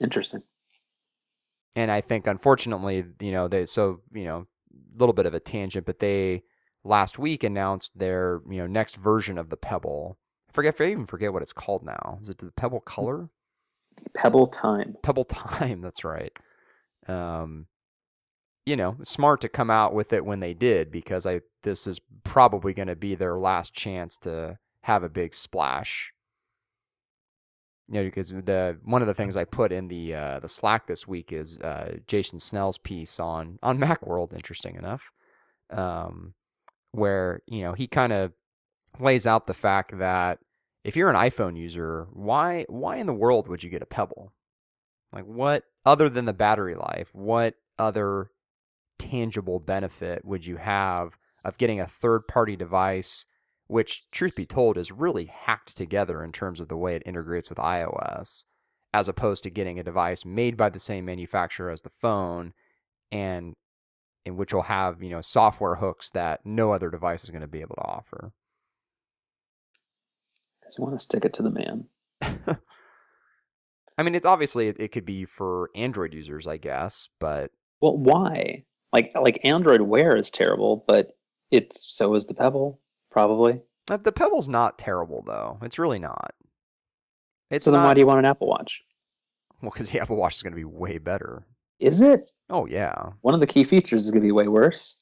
S1: Interesting.
S2: And I think, unfortunately, you know, they so you know, a little bit of a tangent, but they last week announced their you know next version of the Pebble, forget I even forget what it's called now. Is it the Pebble Color?
S1: Pebble Time.
S2: Pebble Time. That's right. Um, you know, smart to come out with it when they did because I this is probably going to be their last chance to have a big splash. You know, because the one of the things I put in the uh, the Slack this week is uh, Jason Snell's piece on on MacWorld. Interesting enough, um, where you know he kind of lays out the fact that if you're an iPhone user, why why in the world would you get a Pebble? Like what other than the battery life, what other tangible benefit would you have of getting a third party device which truth be told is really hacked together in terms of the way it integrates with iOS as opposed to getting a device made by the same manufacturer as the phone and in which will have, you know, software hooks that no other device is going to be able to offer.
S1: You want to stick it to the man.
S2: I mean, it's obviously it, it could be for Android users, I guess, but
S1: well, why? Like like Android Wear is terrible, but it's so is the Pebble probably.
S2: Uh, the Pebble's not terrible though. It's really not.
S1: It's so then not... why do you want an Apple Watch?
S2: Well, because the Apple Watch is going to be way better.
S1: Is it?
S2: Oh yeah.
S1: One of the key features is going to be way worse.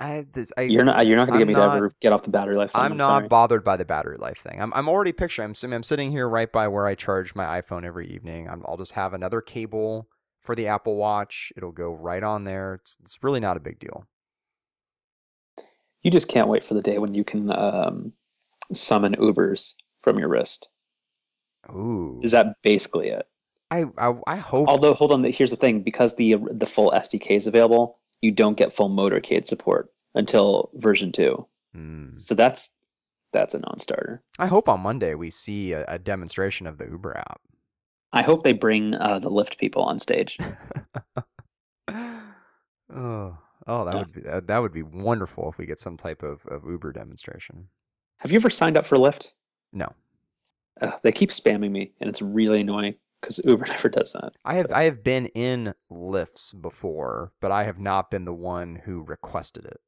S2: I, have this, I,
S1: you're not. You're not going to get me to ever get off the battery life.
S2: Thing, I'm, I'm, not sorry. bothered by the battery life thing. I'm. I'm already picturing. I'm. I'm sitting here right by where I charge my iPhone every evening. i will just have another cable for the Apple Watch. It'll go right on there. It's. It's really not a big deal.
S1: You just can't wait for the day when you can um, summon Ubers from your wrist.
S2: Ooh.
S1: Is that basically it?
S2: I, I, I hope.
S1: Although, hold on. Here's the thing: because the the full SDK is available, you don't get full motorcade support until version two.
S2: Mm.
S1: So that's that's a non-starter.
S2: I hope on Monday we see a, a demonstration of the Uber app.
S1: I hope they bring uh, the Lyft people on stage.
S2: oh, oh, that yeah. would be that, would be wonderful if we get some type of, of Uber demonstration.
S1: Have you ever signed up for Lyft?
S2: No.
S1: Uh, they keep spamming me, and it's really annoying because Uber never does that.
S2: I have I have been in Lyfts before, but I have not been the one who requested it.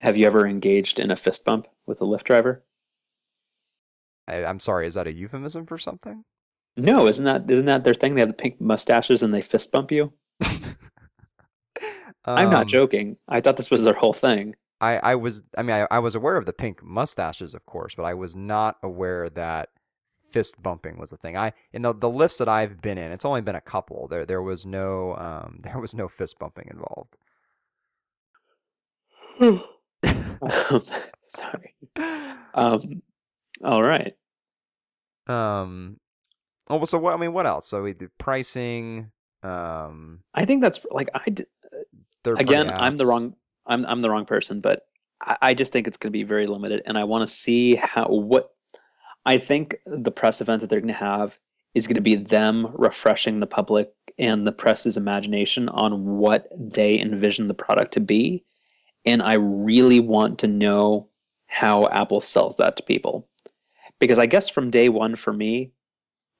S1: Have you ever engaged in a fist bump with a Lyft driver?
S2: I, I'm sorry, is that a euphemism for something?
S1: No, isn't that isn't that their thing? They have the pink mustaches and they fist bump you. I'm not um, joking. I thought this was their whole thing.
S2: I, I was I mean I, I was aware of the pink mustaches, of course, but I was not aware that fist bumping was the thing. I in the the Lyfts that I've been in, it's only been a couple. There there was no um there was no fist bumping involved.
S1: sorry. Um, all right.
S2: Um. Oh, so what? I mean, what else? So we do pricing. Um.
S1: I think that's like I. D- again, I'm the wrong. I'm I'm the wrong person, but I, I just think it's going to be very limited, and I want to see how what. I think the press event that they're going to have is going to be them refreshing the public and the press's imagination on what they envision the product to be and I really want to know how Apple sells that to people. Because I guess from day one for me,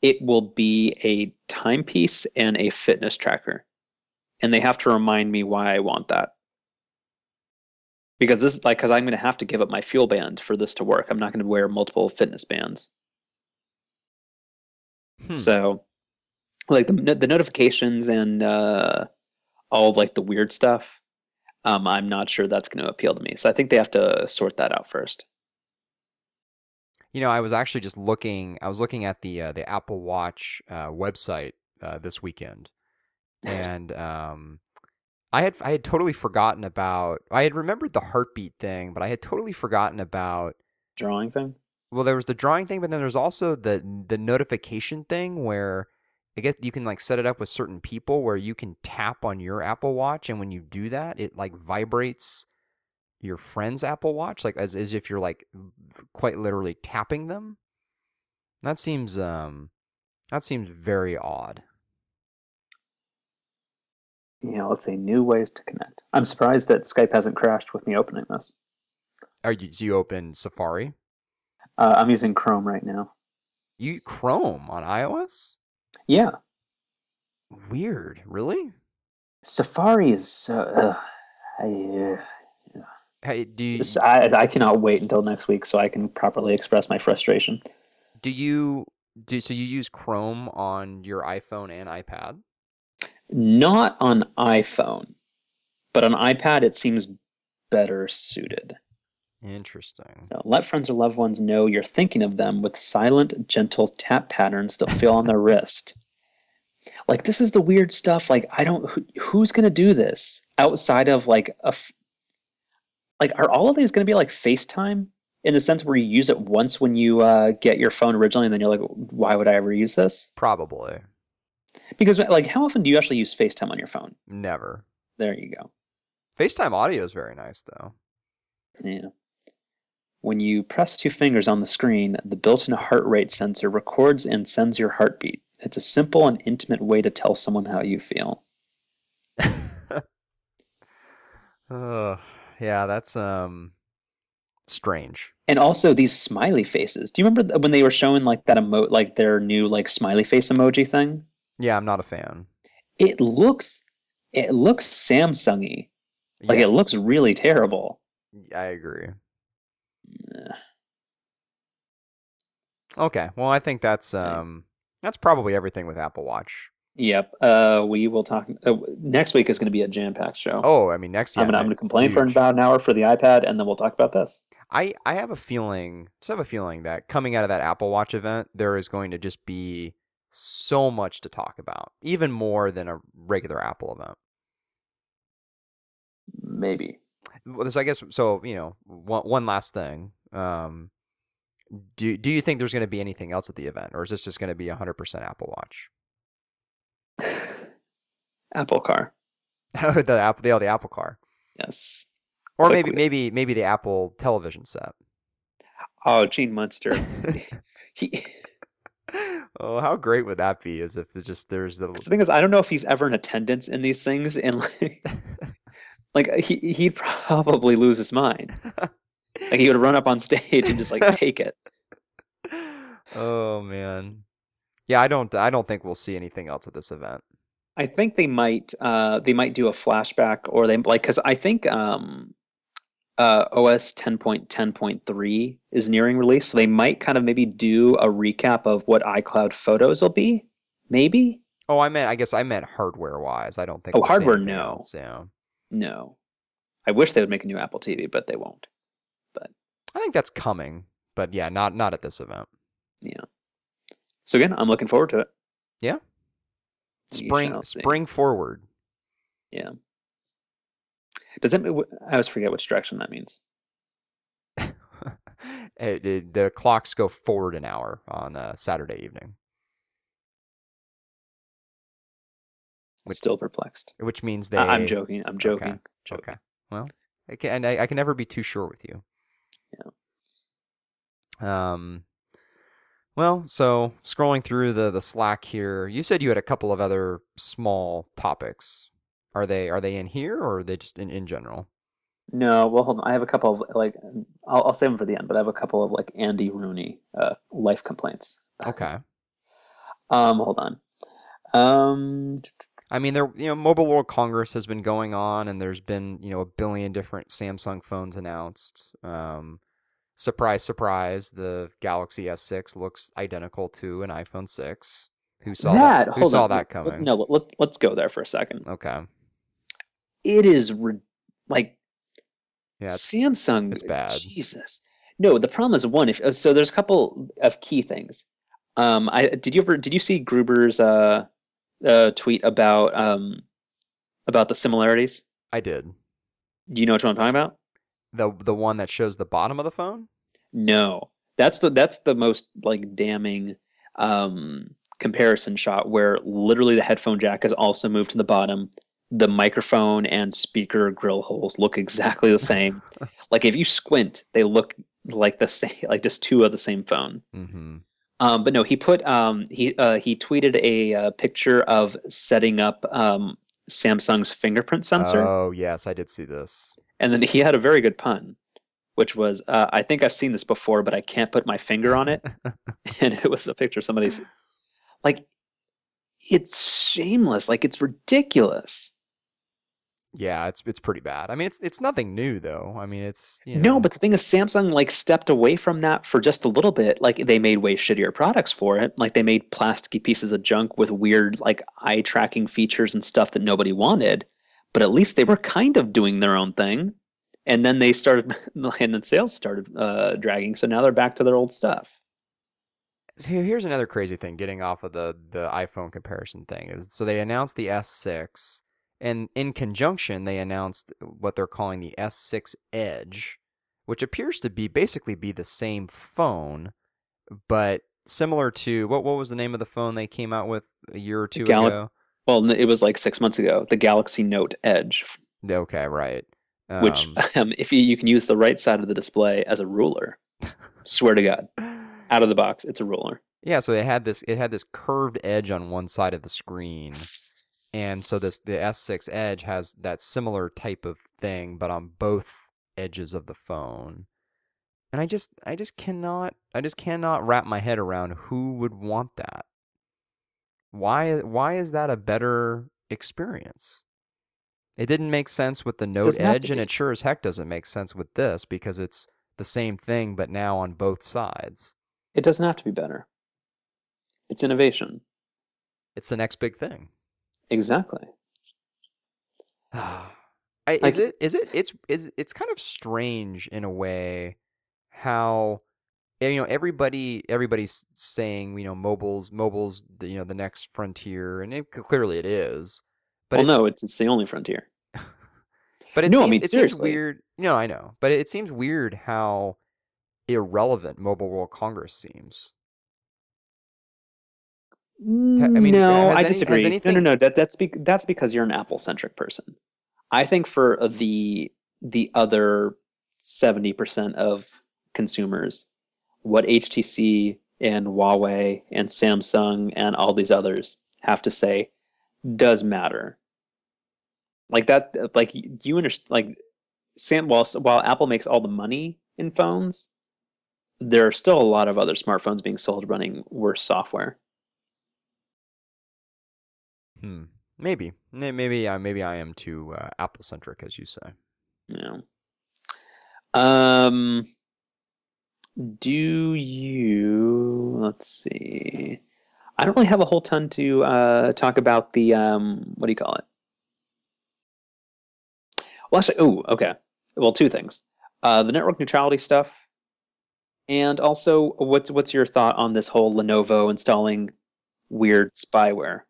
S1: it will be a timepiece and a fitness tracker. And they have to remind me why I want that. Because this is like, because I'm going to have to give up my fuel band for this to work. I'm not going to wear multiple fitness bands. Hmm. So, like the the notifications and uh, all like the weird stuff, um, I'm not sure that's going to appeal to me. So I think they have to sort that out first.
S2: You know, I was actually just looking. I was looking at the uh, the Apple Watch uh, website uh, this weekend, and um, I had I had totally forgotten about. I had remembered the heartbeat thing, but I had totally forgotten about
S1: drawing thing.
S2: Well, there was the drawing thing, but then there's also the the notification thing where I guess you can like set it up with certain people where you can tap on your Apple Watch, and when you do that, it like vibrates your friend's Apple Watch, like as as if you're like quite literally tapping them. That seems um that seems very odd.
S1: Yeah, let's say new ways to connect. I'm surprised that Skype hasn't crashed with me opening this.
S2: Are you? Do you open Safari?
S1: Uh, I'm using Chrome right now.
S2: You Chrome on iOS?
S1: Yeah.
S2: Weird. Really?
S1: Safari is. Uh, I, uh,
S2: Hey, do you,
S1: I, I cannot wait until next week so I can properly express my frustration.
S2: Do you do so? You use Chrome on your iPhone and iPad?
S1: Not on iPhone. but on iPad it seems better suited.
S2: Interesting.
S1: So let friends or loved ones know you're thinking of them with silent, gentle tap patterns that feel on their wrist. Like this is the weird stuff. Like I don't. Who, who's gonna do this outside of like a. f- Like are all of these gonna be like FaceTime in the sense where you use it once when you uh, get your phone originally, and then you're like, why would I ever use this?
S2: Probably.
S1: Because like, how often do you actually use FaceTime on your phone?
S2: Never.
S1: There you go.
S2: FaceTime audio is very nice though.
S1: Yeah. When you press two fingers on the screen, the built in heart rate sensor records and sends your heartbeat. It's a simple and intimate way to tell someone how you feel.
S2: Uh, yeah, that's um strange.
S1: And also these smiley faces. Do you remember when they were showing like that emote, like their new like smiley face emoji thing?
S2: Yeah, I'm not a fan.
S1: It looks, it looks Samsungy. Like it looks really terrible.
S2: I agree.
S1: Ugh.
S2: Okay, well, I think that's um that's probably everything with Apple Watch.
S1: Yep. Uh, we will talk. Uh, next week is going to be a jam-packed show.
S2: Oh, I mean, next year
S1: I'm gonna, I'm gonna complain for about an hour for the iPad, and then we'll talk about this.
S2: I I have a feeling, just have a feeling that coming out of that Apple Watch event, there is going to just be so much to talk about, even more than a regular Apple event.
S1: Maybe.
S2: Well, so I guess so. You know, one one last thing. Um, do do you think there's going to be anything else at the event, or is this just going to be 100% Apple Watch?
S1: Apple Car.
S2: the Apple, the, oh, the Apple Car,
S1: Yes.
S2: or
S1: Click
S2: maybe maybe maybe the Apple television set.
S1: Oh, Gene Munster. he,
S2: oh, how great would that be? As if it just there's the
S1: the thing is, I don't know if he's ever in attendance in these things, and like, like he he'd probably lose his mind. Like he would run up on stage and just like take it.
S2: oh man, yeah. I don't I don't think we'll see anything else at this event.
S1: I think they might uh they might do a flashback or they like because I think um uh OS 10.10.3 is nearing release, so they might kind of maybe do a recap of what iCloud Photos will be. Maybe
S2: Oh, I meant I guess I meant hardware wise. I don't think.
S1: Oh, hardware, no.
S2: else, Yeah,
S1: no. I wish they would make a new Apple TV, but they won't.
S2: But I think that's coming, but yeah, not not at this event.
S1: Yeah. So again, I'm looking forward to it.
S2: Yeah. Spring spring forward.
S1: Yeah. Does that? mean- I always forget which direction that means.
S2: It- it- the clocks go forward an hour on uh, Saturday evening, Which-
S1: Still perplexed.
S2: which means they.
S1: I'm joking. I'm joking. joking.
S2: Okay. Well, I can, and I, I can never be too sure with you. Yeah. Um. Well, so scrolling through the the Slack here, you said you had a couple of other small topics. Are they are they in here or are they just in in general?
S1: No, well, hold on. I have a couple of like, I'll, I'll save them for the end, but I have a couple of like Andy Rooney uh, life complaints.
S2: Okay.
S1: Um, hold on. Um,
S2: I mean, there you know, Mobile World Congress has been going on, and there's been you know a billion different Samsung phones announced. Um, surprise, surprise, the Galaxy S6 looks identical to an iPhone 6. Who saw that?
S1: that
S2: Who saw
S1: on.
S2: that coming?
S1: No, let, let's go there for a second.
S2: Okay.
S1: It is re- like
S2: Yeah. It's,
S1: Samsung.
S2: it's bad.
S1: Jesus. No, the problem is one. If uh, so, there's a couple of key things. Um, I did you ever did you see Gruber's uh, uh tweet about um about the similarities?
S2: I did.
S1: Do you know what I'm talking about?
S2: The the one that shows the bottom of the phone.
S1: No, that's the that's the most like damning um, comparison shot where literally the headphone jack is also moved to the bottom. The microphone and speaker grill holes look exactly the same. like if you squint, they look like the same, like just two of the same phone.
S2: Mm-hmm.
S1: Um, but no, he put um, he uh, he tweeted a uh, picture of setting up um, Samsung's fingerprint sensor.
S2: Oh yes, I did see this.
S1: And then he had a very good pun, which was, uh, I think I've seen this before, but I can't put my finger on it. and it was a picture of somebody's. Like, it's shameless. Like, it's ridiculous.
S2: Yeah, it's it's pretty bad. I mean, it's it's nothing new though. I mean, it's you
S1: No, but the thing is, Samsung, like, stepped away from that for just a little bit. Like, they made way shittier products for it. Like, they made plasticky pieces of junk with weird, like, eye tracking features and stuff that nobody wanted. but at least they were kind of doing their own thing. And then they started, and then sales started uh, dragging. So now they're back to their old stuff.
S2: So here's another crazy thing. Getting off of the the iPhone comparison thing is so they announced the S6, and in conjunction they announced what they're calling the S6 Edge, which appears to be basically be the same phone, but similar to what what was the name of the phone they came out with a year or two Gal- ago?
S1: Well, it was like six months ago. The Galaxy Note Edge.
S2: Okay, right.
S1: Um, Which, um, if you, you can use the right side of the display as a ruler, swear to God, out of the box, it's a ruler.
S2: Yeah, so it had this it had this curved edge on one side of the screen, and so this the S6 Edge has that similar type of thing, but on both edges of the phone. And I just I just cannot I just cannot wrap my head around who would want that. Why why is that a better experience? It didn't make sense with the Note Edge, and it sure as heck doesn't make sense with this because it's the same thing, but now on both sides.
S1: It doesn't have to be better. It's innovation.
S2: It's the next big thing.
S1: Exactly.
S2: I, is it? Is it? It's is it's kind of strange in a way how eh, you know everybody everybody's saying you know mobiles mobiles the, you know the next frontier and it, clearly it is
S1: but well, no it's it's the only frontier
S2: but it, no, seems, I mean, it seems weird no i know but it seems weird how irrelevant mobile world congress seems
S1: I mean, no, I any, disagree. Anything... No, no, no. That, that's be, that's because you're an Apple centric person. I think for the the other seventy percent of consumers, what HTC and Huawei and Samsung and all these others have to say does matter. Like that, like you understand, like Sam. While while Apple makes all the money in phones, there are still a lot of other smartphones being sold running worse software.
S2: Hmm. Maybe. Maybe. Uh, maybe I am too uh, Apple centric, as you say.
S1: Yeah. Um. Do you? Let's see. I don't really have a whole ton to uh, talk about the um. What do you call it? Well, actually, oh, okay. Well, two things. Uh, the network neutrality stuff, and also what's what's your thought on this whole Lenovo installing weird spyware?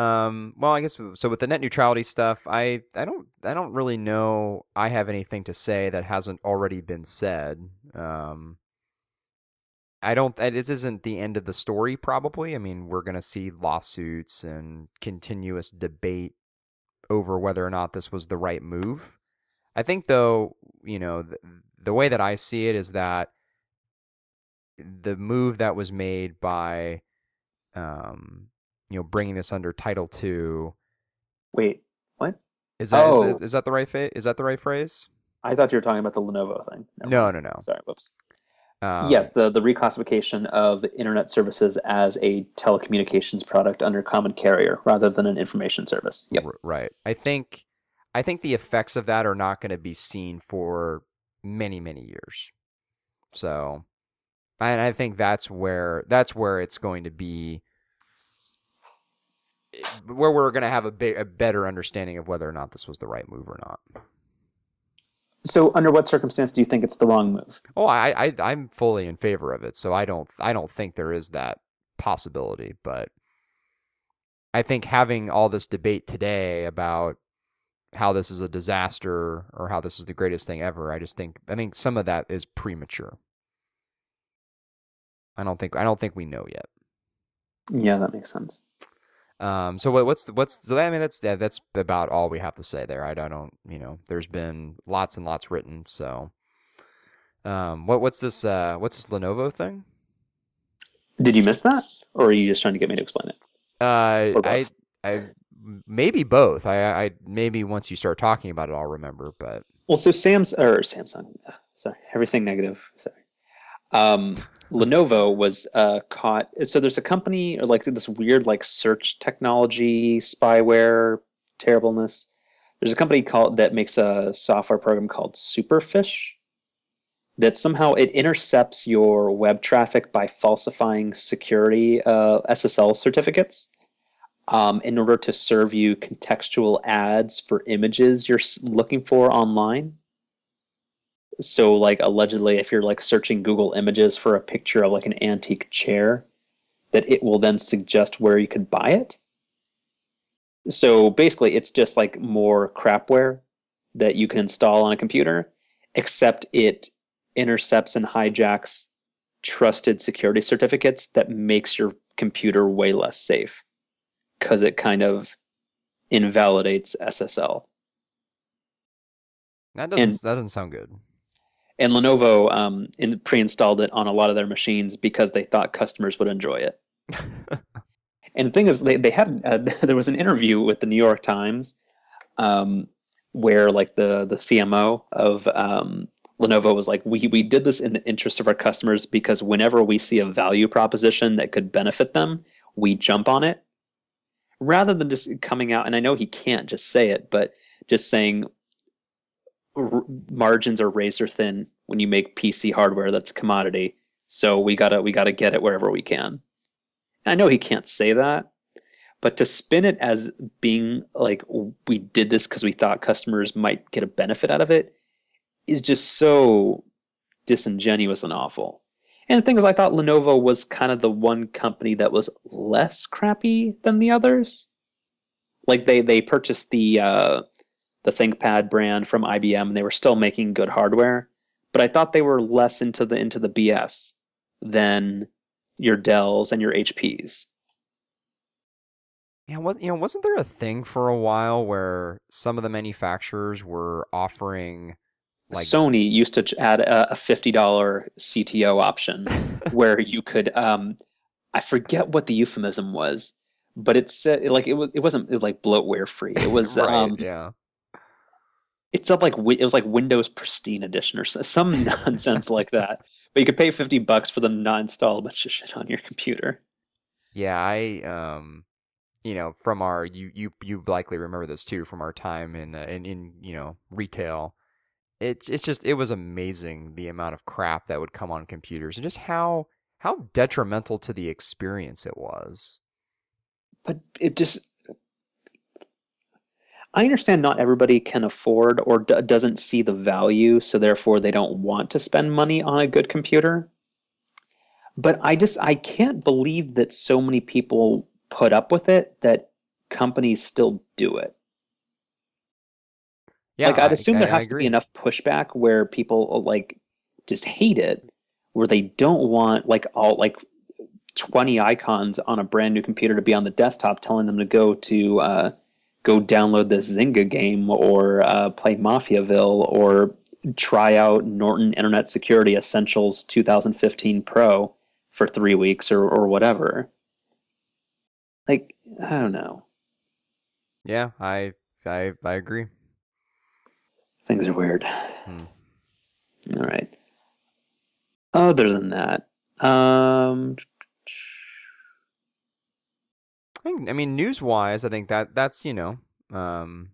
S2: Um, well, I guess so. With the net neutrality stuff, I I don't I don't really know. I have anything to say that hasn't already been said. Um, I don't. This isn't the end of the story. Probably. I mean, we're gonna see lawsuits and continuous debate over whether or not this was the right move. I think, though, you know, the, the way that I see it is that the move that was made by um, you know bringing this under Title Two.
S1: Wait, what?
S2: Is that oh. is, is, that the right fa- is that the right phrase?
S1: I thought you were talking about the Lenovo thing.
S2: no, no, no.
S1: Sorry, whoops. Um, yes, the the reclassification of internet services as a telecommunications product under common carrier rather than an information service. Yep.
S2: Right. I think I think the effects of that are not going to be seen for many many years. So, and I think that's where that's where it's going to be where we're going to have a, big, a better understanding of whether or not this was the right move or not.
S1: So, under what circumstance do you think it's the wrong move?
S2: Oh, I, I I'm fully in favor of it. So I don't I don't think there is that possibility. But I think having all this debate today about how this is a disaster or how this is the greatest thing ever, I just think I think some of that is premature. I don't think I don't think we know yet.
S1: Yeah, that makes sense.
S2: Um, so what, what's what's so I mean that's yeah, that's about all we have to say there. I, I don't you know there's been lots and lots written. So um, what what's this uh, what's this Lenovo thing?
S1: Did you miss that, or are you just trying to get me to explain it?
S2: Uh, I I maybe both. I I maybe once you start talking about it, I'll remember. But
S1: well, so Sam's or Samsung, sorry, everything negative. Sorry. Um, Lenovo was uh, caught. So there's a company or like this weird like search technology spyware terribleness. There's a company called that makes a software program called Superfish that somehow it intercepts your web traffic by falsifying security uh, SSL certificates. um, in order to serve you contextual ads for images you're looking for online. So, like, allegedly, if you're like searching Google Images for a picture of like an antique chair, that it will then suggest where you could buy it. So basically, it's just like more crapware that you can install on a computer, except it intercepts and hijacks trusted security certificates that makes your computer way less safe because it kind of invalidates SSL.
S2: That doesn't and, that doesn't sound good.
S1: And Lenovo um, in, pre-installed it on a lot of their machines because they thought customers would enjoy it. and the thing is, they they had uh, there was an interview with the New York Times um, where like the the CMO of um, Lenovo was like, we we did this in the interest of our customers because whenever we see a value proposition that could benefit them, we jump on it rather than just coming out, and I know he can't just say it, but just saying r- margins are razor thin when you make PC hardware that's a commodity. So we gotta we gotta get it wherever we can. I know he can't say that, but to spin it as being like we did this because we thought customers might get a benefit out of it is just so disingenuous and awful. And the thing is, I thought Lenovo was kind of the one company that was less crappy than the others. Like they they purchased the uh, the ThinkPad brand from IBM, and they were still making good hardware. But I thought they were less into the into the BS than your Dells and your HPs.
S2: Yeah, was you know wasn't there a thing for a while where some of the manufacturers were offering
S1: like Sony used to add a, a fifty dollar CTO option where you could um, I forget what the euphemism was, but it said like it was it wasn't like bloatware free. It was
S2: right, um, yeah.
S1: It's up like it was like Windows Pristine Edition or some nonsense like that. But you could pay fifty bucks for them to not install a bunch of shit on your computer.
S2: Yeah, I um, you know, from our you you you likely remember this too from our time in uh, in in you know retail it, it's just it was amazing the amount of crap that would come on computers and just how how detrimental to the experience it was.
S1: But it just I understand not everybody can afford or d- doesn't see the value, so therefore they don't want to spend money on a good computer. But I just I can't believe that so many people put up with it that companies still do it. Yeah, like I'd assume I, there has to be enough pushback where people uh, like just hate it, where they don't want like all like 20 icons on a brand new computer to be on the desktop telling them to go to uh, go download this Zynga game or uh, play Mafiaville or try out Norton Internet Security Essentials 2015 Pro for three weeks or, or whatever. Like, I don't know.
S2: Yeah, I I I agree.
S1: Things are weird. Hmm. All right. Other than that, um,
S2: I mean, news wise, I think that that's you know, um,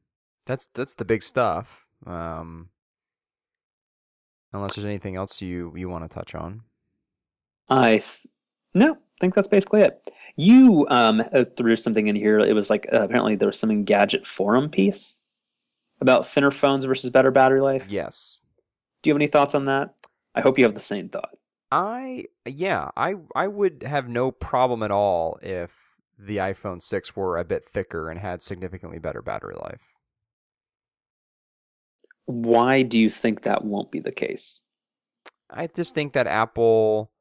S2: that's that's the big stuff. Um, unless there's anything else you you want to touch on.
S1: I th- no, I think that's basically it. You um uh, threw something in here. It was like uh, apparently there was some gadget forum piece about thinner phones versus better battery life?
S2: Yes.
S1: Do you have any thoughts on that? I hope you have the same thought.
S2: I yeah, I I would have no problem at all if the iPhone 6 were a bit thicker and had significantly better battery life.
S1: Why do you think that won't be the case?
S2: I just think that Apple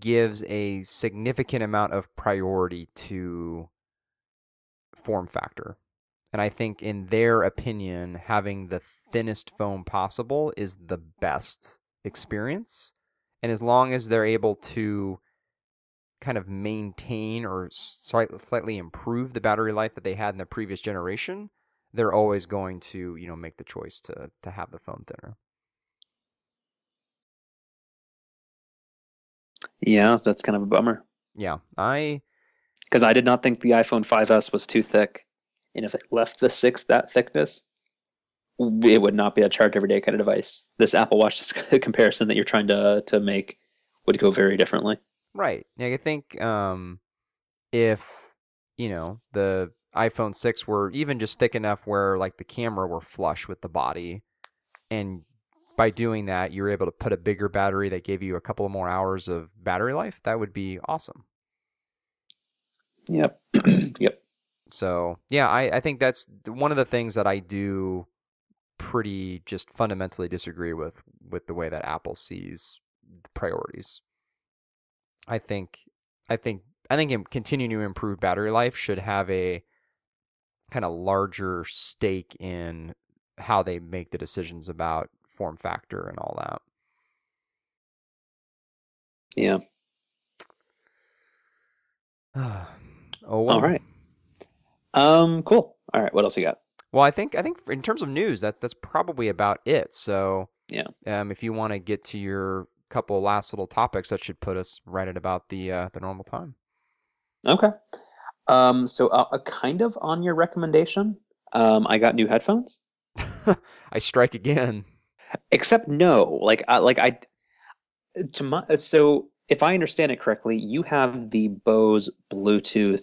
S2: gives a significant amount of priority to form factor. And I think, in their opinion, having the thinnest phone possible is the best experience. And as long as they're able to kind of maintain or slightly improve the battery life that they had in the previous generation, they're always going to, you know, make the choice to to have the phone thinner.
S1: Yeah, that's kind of a bummer.
S2: Yeah, I
S1: because I did not think the iPhone 5s was too thick and if it left the six that thickness, it would not be a charge every day kind of device. This Apple Watch comparison that you're trying to to make would go very differently.
S2: Right. Yeah, I think um, if you know, the iPhone 6 were even just thick enough where like the camera were flush with the body. And by doing that, you're able to put a bigger battery that gave you a couple of more hours of battery life. That would be awesome.
S1: Yep. yep.
S2: So, yeah, I, I think that's one of the things that I do pretty just fundamentally disagree with with the way that Apple sees priorities. I think I think I think continuing to improve battery life should have a kind of larger stake in how they make the decisions about form factor and all that.
S1: Yeah.
S2: oh, well.
S1: All right. Um, cool. All right. What else you got?
S2: Well, I think I think in terms of news, that's that's probably about it. So
S1: yeah,
S2: um, if you want to get to your couple last little topics, that should put us right at about the uh, the normal time.
S1: Okay. Um, so uh, a kind of on your recommendation, um, I got new headphones.
S2: I strike again.
S1: Except no, like I like I to my so if I understand it correctly, you have the Bose Bluetooth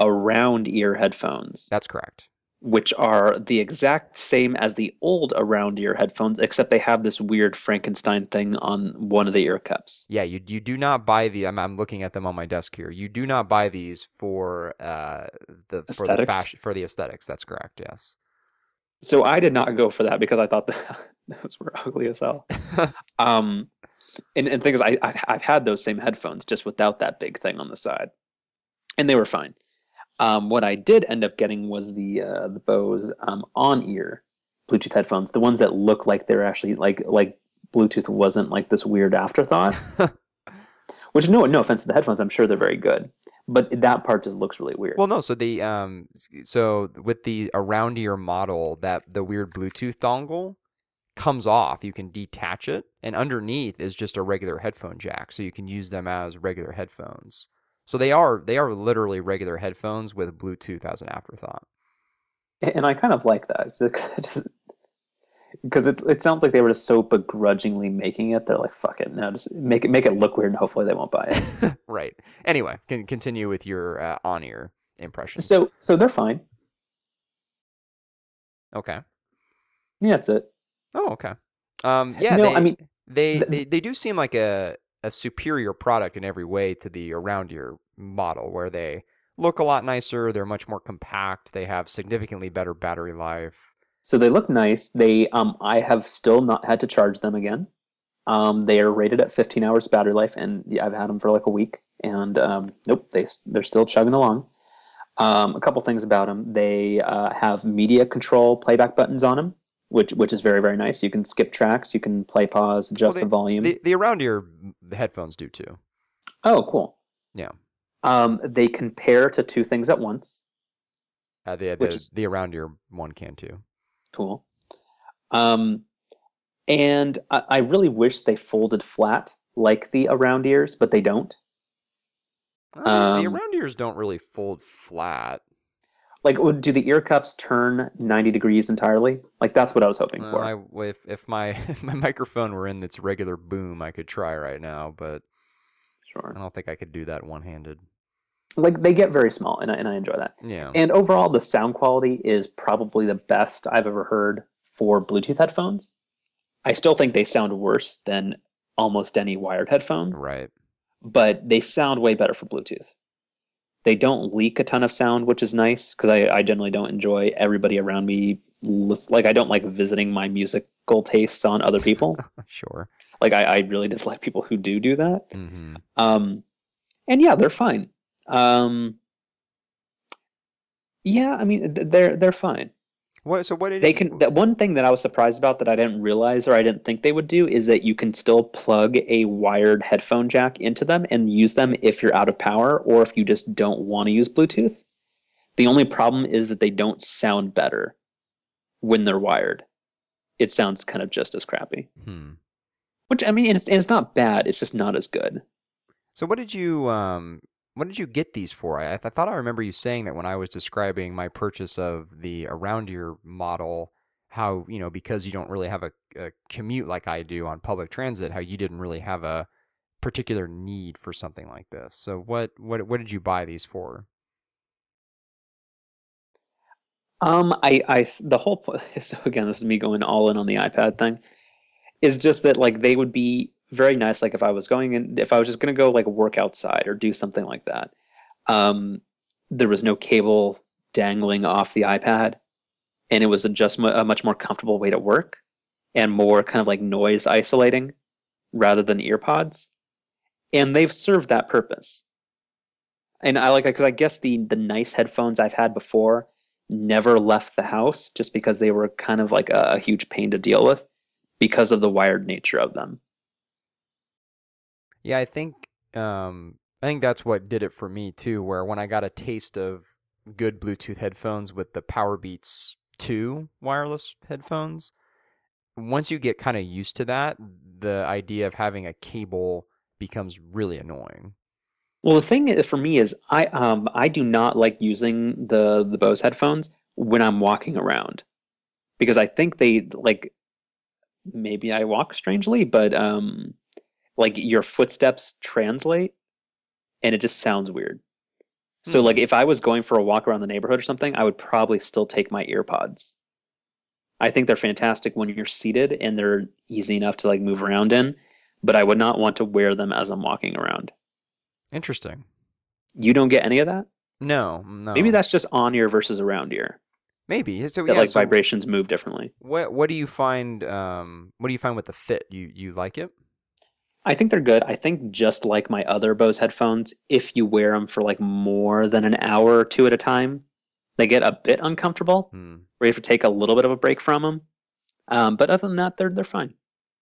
S1: around ear headphones.
S2: That's correct
S1: which are the exact same as the old around ear headphones, except they have this weird Frankenstein thing on one of the ear cups.
S2: Yeah, you you do not buy the. I'm, I'm looking at them on my desk here. You do not buy these for uh the aesthetics? for the fashion for the aesthetics. That's correct. Yes.
S1: So I did not go for that because I thought that those were ugly as hell. um, and and thing is, I I've had those same headphones just without that big thing on the side, and they were fine. Um, what I did end up getting was the uh, the Bose um, on ear Bluetooth headphones, the ones that look like they're actually like like Bluetooth wasn't like this weird afterthought. Which no no offense to the headphones, I'm sure they're very good, but that part just looks really weird.
S2: Well, no, so the um so with the around ear model, that the weird Bluetooth dongle comes off. You can detach it, and underneath is just a regular headphone jack, so you can use them as regular headphones. So they are they are literally regular headphones with Bluetooth as an afterthought.
S1: And I kind of like that because it it sounds like they were just so begrudgingly making it. They're like, "Fuck it, now just make it make it look weird, and hopefully they won't buy it."
S2: right. Anyway, can continue with your uh, on ear impressions.
S1: So so they're fine.
S2: Okay.
S1: Yeah, that's it.
S2: Oh, okay. Um, yeah.
S1: No, I mean
S2: they, they they do seem like a a superior product in every way to the around ear model, where they look a lot nicer, they're much more compact, they have significantly better battery life.
S1: So they look nice. They um I have still not had to charge them again. Um, they are rated at 15 hours battery life, and I've had them for like a week, and um, nope, they they're still chugging along. Um, a couple things about them: they uh, have media control playback buttons on them, which which is very very nice. You can skip tracks, you can play pause, adjust well, they, the volume.
S2: The, the around ear headphones do too.
S1: Oh, cool.
S2: Yeah.
S1: Um, they compare to two things at once.
S2: Uh, the the, is, the around ear one can too.
S1: Cool. Um, and I, I really wish they folded flat like the around ears, but they don't.
S2: Uh, um, the around ears don't really fold flat
S1: like do the ear cups turn 90 degrees entirely? Like that's what i was hoping for.
S2: I, if, if my if my microphone were in its regular boom i could try right now but
S1: sure.
S2: I don't think i could do that one-handed.
S1: Like they get very small and I, and I enjoy that.
S2: Yeah.
S1: And overall the sound quality is probably the best i've ever heard for bluetooth headphones. I still think they sound worse than almost any wired headphone.
S2: Right.
S1: But they sound way better for bluetooth they don't leak a ton of sound, which is nice because I, I generally don't enjoy everybody around me. Like I don't like visiting my musical tastes on other people.
S2: sure.
S1: Like I, I really dislike people who do do that.
S2: Mm-hmm.
S1: Um, and yeah, they're fine. Um, yeah, I mean they're they're fine.
S2: What? So what did
S1: they you... can? That one thing that I was surprised about that I didn't realize or I didn't think they would do is that you can still plug a wired headphone jack into them and use them if you're out of power or if you just don't want to use Bluetooth. The only problem is that they don't sound better when they're wired. It sounds kind of just as crappy.
S2: Hmm.
S1: Which I mean, it's, it's not bad. It's just not as good.
S2: So what did you um what did you get these for? I, I thought I remember you saying that when I was describing my purchase of the around ear model, how you know because you don't really have a, a commute like I do on public transit, how you didn't really have a particular need for something like this. So what what what did you buy these for?
S1: Um, I, I, the whole. So again, this is me going all in on the iPad thing. Is just that like they would be very nice. Like if I was going and if I was just gonna go like work outside or do something like that, um, there was no cable dangling off the iPad, and it was a just a much more comfortable way to work, and more kind of like noise isolating, rather than earpods, and they've served that purpose. And I like because I guess the the nice headphones I've had before never left the house just because they were kind of like a, a huge pain to deal with because of the wired nature of them.
S2: Yeah, I think um, I think that's what did it for me too. Where when I got a taste of good Bluetooth headphones with the Powerbeats 2 wireless headphones, once you get kind of used to that, the idea of having a cable becomes really annoying.
S1: Well, the thing for me is I um I do not like using the the Bose headphones when I'm walking around because I think they like maybe I walk strangely, but um like your footsteps translate and it just sounds weird. So hmm. like if I was going for a walk around the neighborhood or something, I would probably still take my earpods. I think they're fantastic when you're seated and they're easy enough to like move around in, but I would not want to wear them as I'm walking around.
S2: Interesting.
S1: You don't get any of that?
S2: No, no.
S1: Maybe that's just on ear versus around ear.
S2: Maybe so.
S1: That
S2: yeah,
S1: like
S2: so
S1: vibrations move differently.
S2: What What do you find? Um, what do you find with the fit? You you like it?
S1: I think they're good. I think just like my other Bose headphones, if you wear them for like more than an hour or two at a time, they get a bit uncomfortable. Hmm. Where you have to take a little bit of a break from them. Um, but other than that, they're they're fine.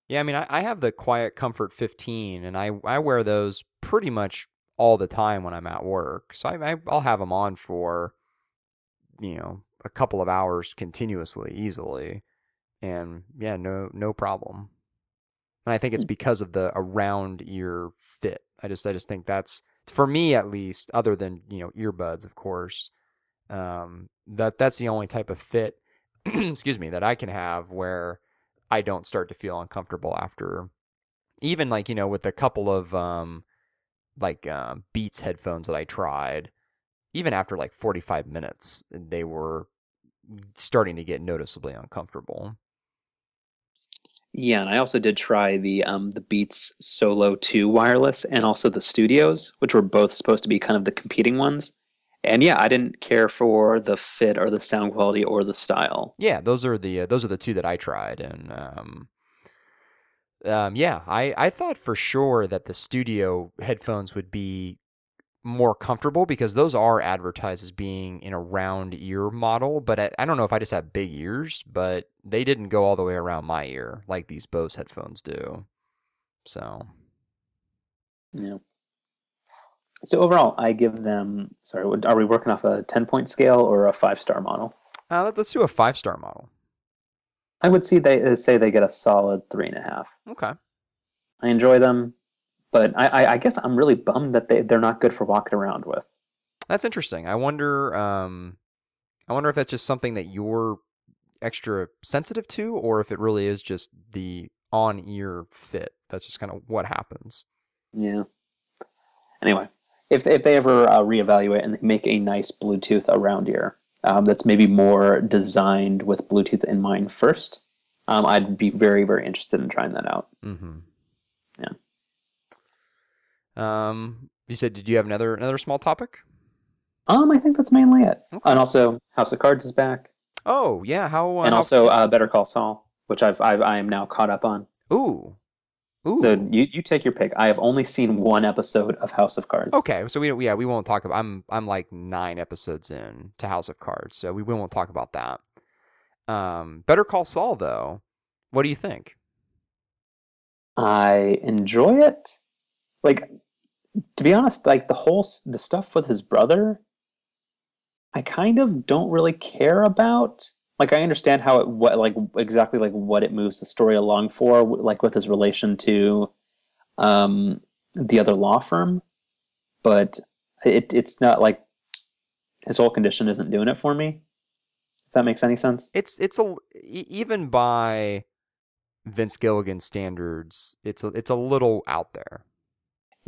S2: Yeah, I mean, I, I have the Quiet Comfort 15, and I I wear those pretty much all the time when I'm at work. So I, I I'll have them on for you know a couple of hours continuously, easily, and yeah, no no problem. And I think it's hmm. because of the around ear fit. I just I just think that's for me at least, other than you know earbuds, of course. Um, that that's the only type of fit, excuse me, that I can have where I don't start to feel uncomfortable after, even like you know with a couple of um, like uh, Beats headphones that I tried, even after like 45 minutes, they were starting to get noticeably uncomfortable.
S1: Yeah, and I also did try the um, the Beats Solo 2 wireless and also the Studios, which were both supposed to be kind of the competing ones. And yeah, I didn't care for the fit or the sound quality or the style.
S2: Yeah, those are the uh, those are the two that I tried, and um, um, yeah, I, I thought for sure that the studio headphones would be more comfortable because those are advertised as being in a round ear model. But I, I don't know if I just have big ears, but they didn't go all the way around my ear like these Bose headphones do. So,
S1: yeah. So overall, I give them. Sorry, are we working off a ten point scale or a five star model?
S2: Uh, let's do a five star model.
S1: I would see they uh, say they get a solid three and a half.
S2: Okay.
S1: I enjoy them, but I, I, I guess I'm really bummed that they they're not good for walking around with.
S2: That's interesting. I wonder. Um, I wonder if that's just something that you're extra sensitive to, or if it really is just the on ear fit. That's just kind of what happens.
S1: Yeah. Anyway, if if they ever uh, reevaluate and they make a nice Bluetooth around ear, um, that's maybe more designed with Bluetooth in mind first, um, I'd be very, very interested in trying that out.
S2: Mm-hmm. Um, you said, did you have another another small topic?
S1: Um, I think that's mainly it. Okay. And also, House of Cards is back.
S2: Oh yeah, how?
S1: Uh, and
S2: how...
S1: also, uh, Better Call Saul, which I've, I've I am now caught up on.
S2: Ooh, Ooh.
S1: So you, you take your pick. I have only seen one episode of House of Cards.
S2: Okay, so we yeah we won't talk about. I'm I'm like nine episodes in to House of Cards, so we, we won't talk about that. Um, Better Call Saul though, what do you think?
S1: I enjoy it. Like to be honest, like the whole the stuff with his brother, I kind of don't really care about like I understand how it what like exactly like what it moves the story along for, like with his relation to um, the other law firm, but it it's not like his whole condition isn't doing it for me. If that makes any sense.
S2: It's it's a even by Vince Gilligan standards, it's a, it's a little out there.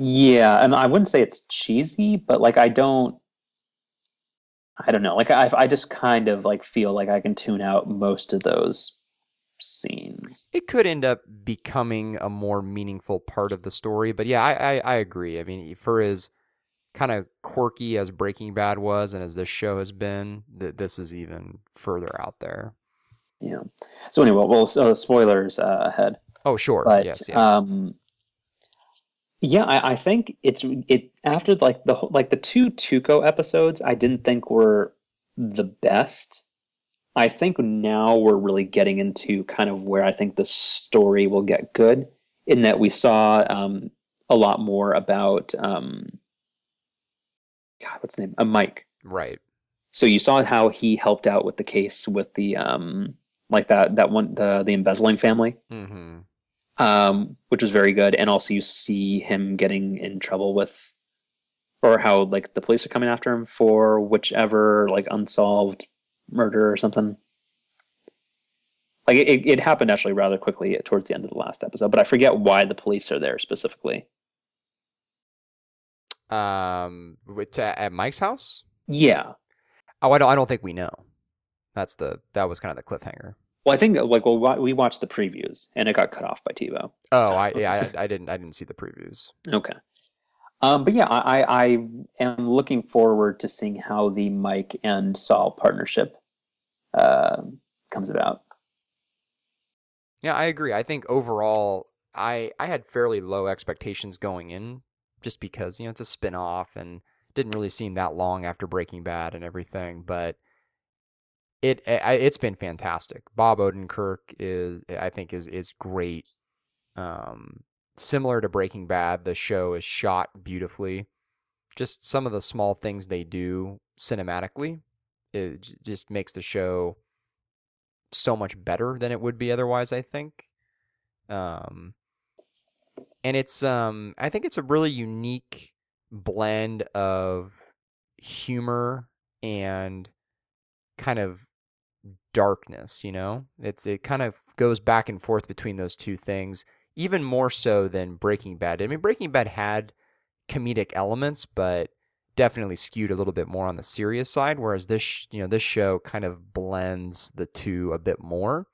S1: Yeah, and I wouldn't say it's cheesy, but like I don't I don't know. Like I, I just kind of like feel like I can tune out most of those scenes.
S2: It could end up becoming a more meaningful part of the story, but yeah, I I, I agree. I mean, for as kind of quirky as Breaking Bad was, and as this show has been, that this is even further out there.
S1: Yeah. So anyway, well, so spoilers uh, ahead.
S2: Oh sure.
S1: But
S2: yes. Yes.
S1: um, yeah, I, I think it's it after like the like the two Tuco episodes. I didn't think were the best. I think now we're really getting into kind of where I think the story will get good. In that we saw um, a lot more about um, God, what's his name? A uh, Mike.
S2: right.
S1: So you saw how he helped out with the case with the um, like that that one the the embezzling family
S2: Mm-hmm.
S1: Um, which was very good. And also, you see him getting in trouble with, or how like the police are coming after him for whichever like unsolved murder or something. Like it, it happened actually rather quickly towards the end of the last episode, but I forget why the police are there specifically.
S2: Um, with, at Mike's house.
S1: Yeah.
S2: Oh, I don't. I don't think we know. That's the. That was kind of the cliffhanger.
S1: Well, I think like well we watched the previews and it got cut off by TiVo.
S2: Oh,
S1: So-
S2: I yeah, I, I didn't. I didn't see the previews.
S1: Okay. Um, but yeah, I, I I am looking forward to seeing how the Mike and Saul partnership uh, comes about.
S2: Yeah, I agree. I think overall, I I had fairly low expectations going in, just because you know it's a spin off and didn't really seem that long after Breaking Bad and everything. But it I, it's been fantastic. Bob Odenkirk is I think is is great. Um, similar to Breaking Bad, the show is shot beautifully. Just some of the small things they do cinematically, it just makes the show so much better than it would be otherwise. I think, um, and it's um, I think it's a really unique blend of humor and kind of darkness. You know, it's it kind of goes back and forth between those two things, even more so than Breaking Bad. I mean, Breaking Bad had comedic elements, but definitely skewed a little bit more on the serious side whereas this you know this show kind of blends the two a bit more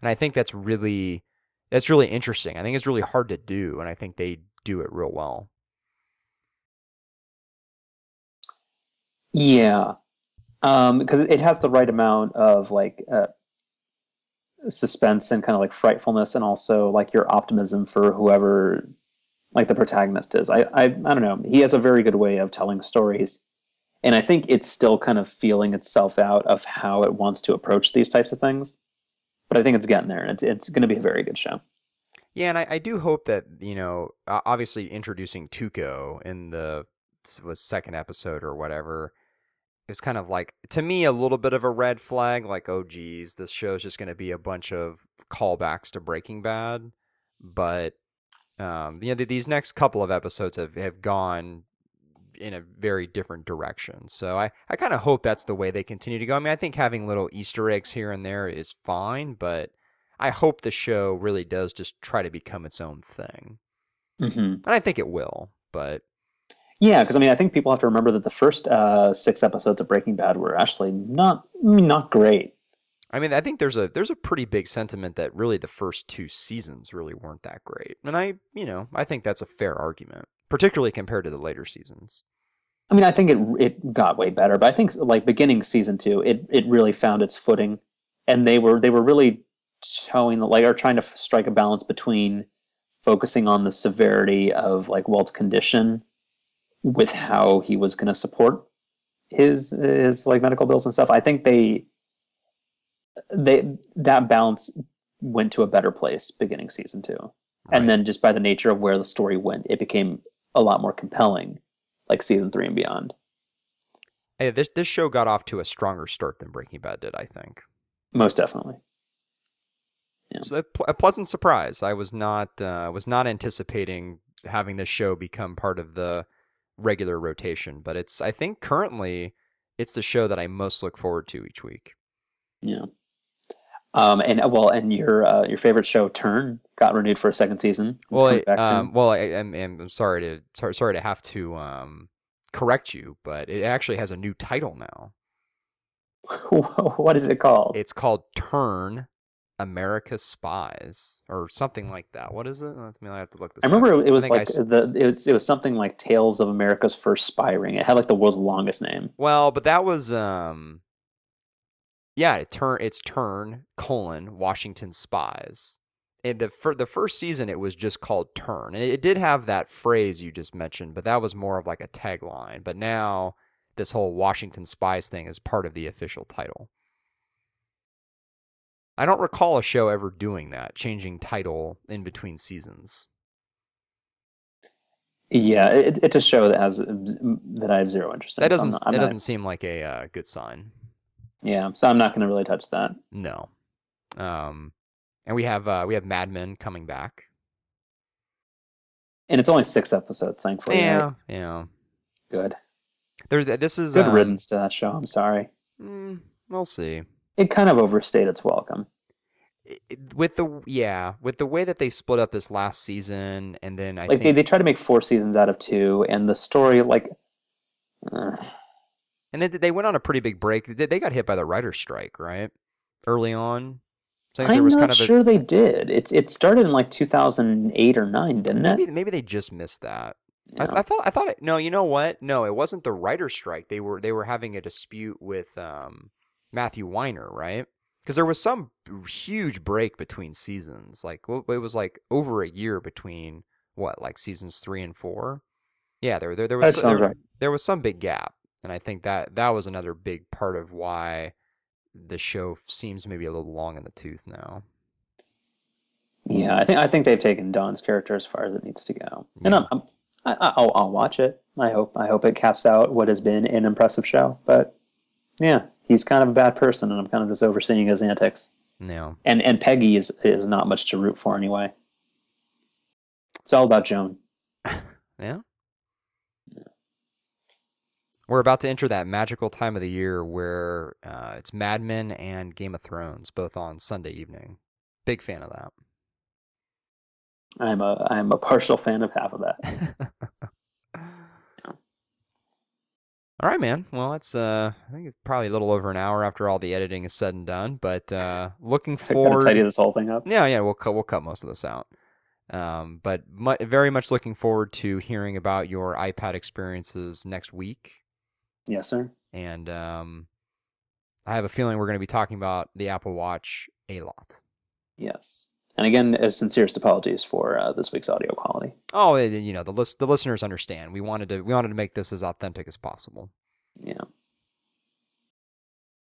S2: and i think that's really that's really interesting i think it's really hard to do and i think they do it real well
S1: Yeah, because it has the right amount of like uh, suspense and kind of like frightfulness, and also like your optimism for whoever like the protagonist is. I, I I don't know. He has a very good way of telling stories, and I think it's still kind of feeling itself out of how it wants to approach these types of things. But I think it's getting there, and it's it's going to be a very good show.
S2: yeah and i, I do hope that you know obviously introducing tuco in the was second episode or whatever is kind of like to me a little bit of a red flag like oh geez this show's just going to be a bunch of callbacks to breaking bad. But um, you know th- these next couple of episodes have, have gone in a very different direction. So i, I kind of hope that's the way they continue to go. I mean i think having little easter eggs here and there is fine but i hope the show really does just try to become its own thing.
S1: Mm-hmm.
S2: and i think it will but
S1: Yeah, because I mean, I think people have to remember that the first uh, six episodes of Breaking Bad were actually not I mean, not great.
S2: I mean, I think there's a there's a pretty big sentiment that really the first two seasons really weren't that great, and I you know I think that's a fair argument, particularly compared to the later seasons.
S1: I mean, I think it it got way better, but I think like beginning season two, it it really found its footing, and they were they were really showing like are trying to strike a balance between focusing on the severity of like Walt's condition with how he was going to support his his like medical bills and stuff. I think they they that balance went to a better place beginning season two, and then just by the nature of where the story went, it became a lot more compelling, like season three and beyond.
S2: Hey, this this show got off to a stronger start than Breaking Bad did, I think.
S1: Most definitely.
S2: It's a, pl- a pleasant surprise. I was not uh, was not anticipating having this show become part of the regular rotation, but it's I think currently it's the show that I most look forward to each week.
S1: Yeah. Um, and uh, well, and your uh, your favorite show, Turn, got renewed for a second season. It's
S2: Well, I, um, well I I'm, I'm sorry to sorry, sorry to have to um, correct you, but it actually has a new title now.
S1: what is it called?
S2: It's called Turn America's Spies or something like that. What is it? Let me I have to look this.
S1: I remember
S2: up.
S1: it was
S2: think I
S1: like the it was it was something like Tales of America's First Spy Ring. It had like the world's longest name.
S2: Well, but that was um. Yeah, it turn it's Turn colon Washington Spies. And the for the first season, it was just called Turn, and it, it did have that phrase you just mentioned, but that was more of like a tagline. But now this whole Washington Spies thing is part of the official title. I don't recall a show ever doing that, changing title in between seasons.
S1: Yeah, it, it's a show that has that I have zero interest in.
S2: That
S1: so I'm
S2: doesn't
S1: not- I'm
S2: that
S1: not-
S2: doesn't seem like a uh, good sign.
S1: Yeah, so I'm not going to really touch that.
S2: No. Um, and we have uh, we have Mad Men coming back.
S1: And it's only six episodes, thankfully. right?
S2: Yeah, yeah.
S1: Good.
S2: There's this is
S1: Good
S2: um,
S1: riddance to that show. I'm sorry.
S2: mm, we'll see.
S1: It kind of overstayed its welcome.
S2: With the yeah, with the way that they split up this last season, and then I
S1: like they,
S2: think,
S1: they try to make four seasons out of two, and the story like. uh,
S2: and then they went on a pretty big break. They they got hit by the writer's strike, right? Early on, so
S1: I'm
S2: was
S1: not
S2: kind of
S1: sure they did. It's it started in like 2008 or nine, didn't
S2: maybe
S1: it?
S2: maybe they just missed that.
S1: Yeah.
S2: I, I thought I thought it, no, you know what? No, it wasn't the writer's strike. They were they were having a dispute with um, Matthew Weiner, right? Because there was some huge break between seasons. Like it was like over a year between what, like seasons three and four. Yeah, there there, there was
S1: sounds
S2: there,
S1: right.
S2: there was some big gap, and I think that that was another big part of why the show seems maybe a little long in the tooth now.
S1: Yeah, I think I think they've taken Don's character as far as it needs to go, and I'm, I'm I, I'll I'll watch it. I hope I hope it caps out what has been an impressive show. But yeah, he's kind of a bad person, and I'm kind of just overseeing his antics.
S2: No,
S1: And and Peggy is is not much to root for anyway. It's all about Joan.
S2: Yeah. We're about to enter that magical time of the year where uh, it's Mad Men and Game of Thrones, both on Sunday evening. Big fan of that.
S1: I'm a I'm a partial fan of half of that.
S2: All right, man. Well, it's uh, I think it's probably a little over an hour after all the editing is said and done. But uh, looking forward.
S1: tidy this whole thing up.
S2: Yeah, yeah, we'll cut we'll cut most of this out. Um, but mu- very much looking forward to hearing about your iPad experiences next week.
S1: Yes, sir.
S2: and um, I have a feeling we're going to be talking about the Apple Watch a lot.
S1: Yes. And again, as sincerest apologies for uh, this week's audio quality.
S2: Oh, you know the list, the listeners understand. We wanted to we wanted to make this as authentic as possible.
S1: Yeah.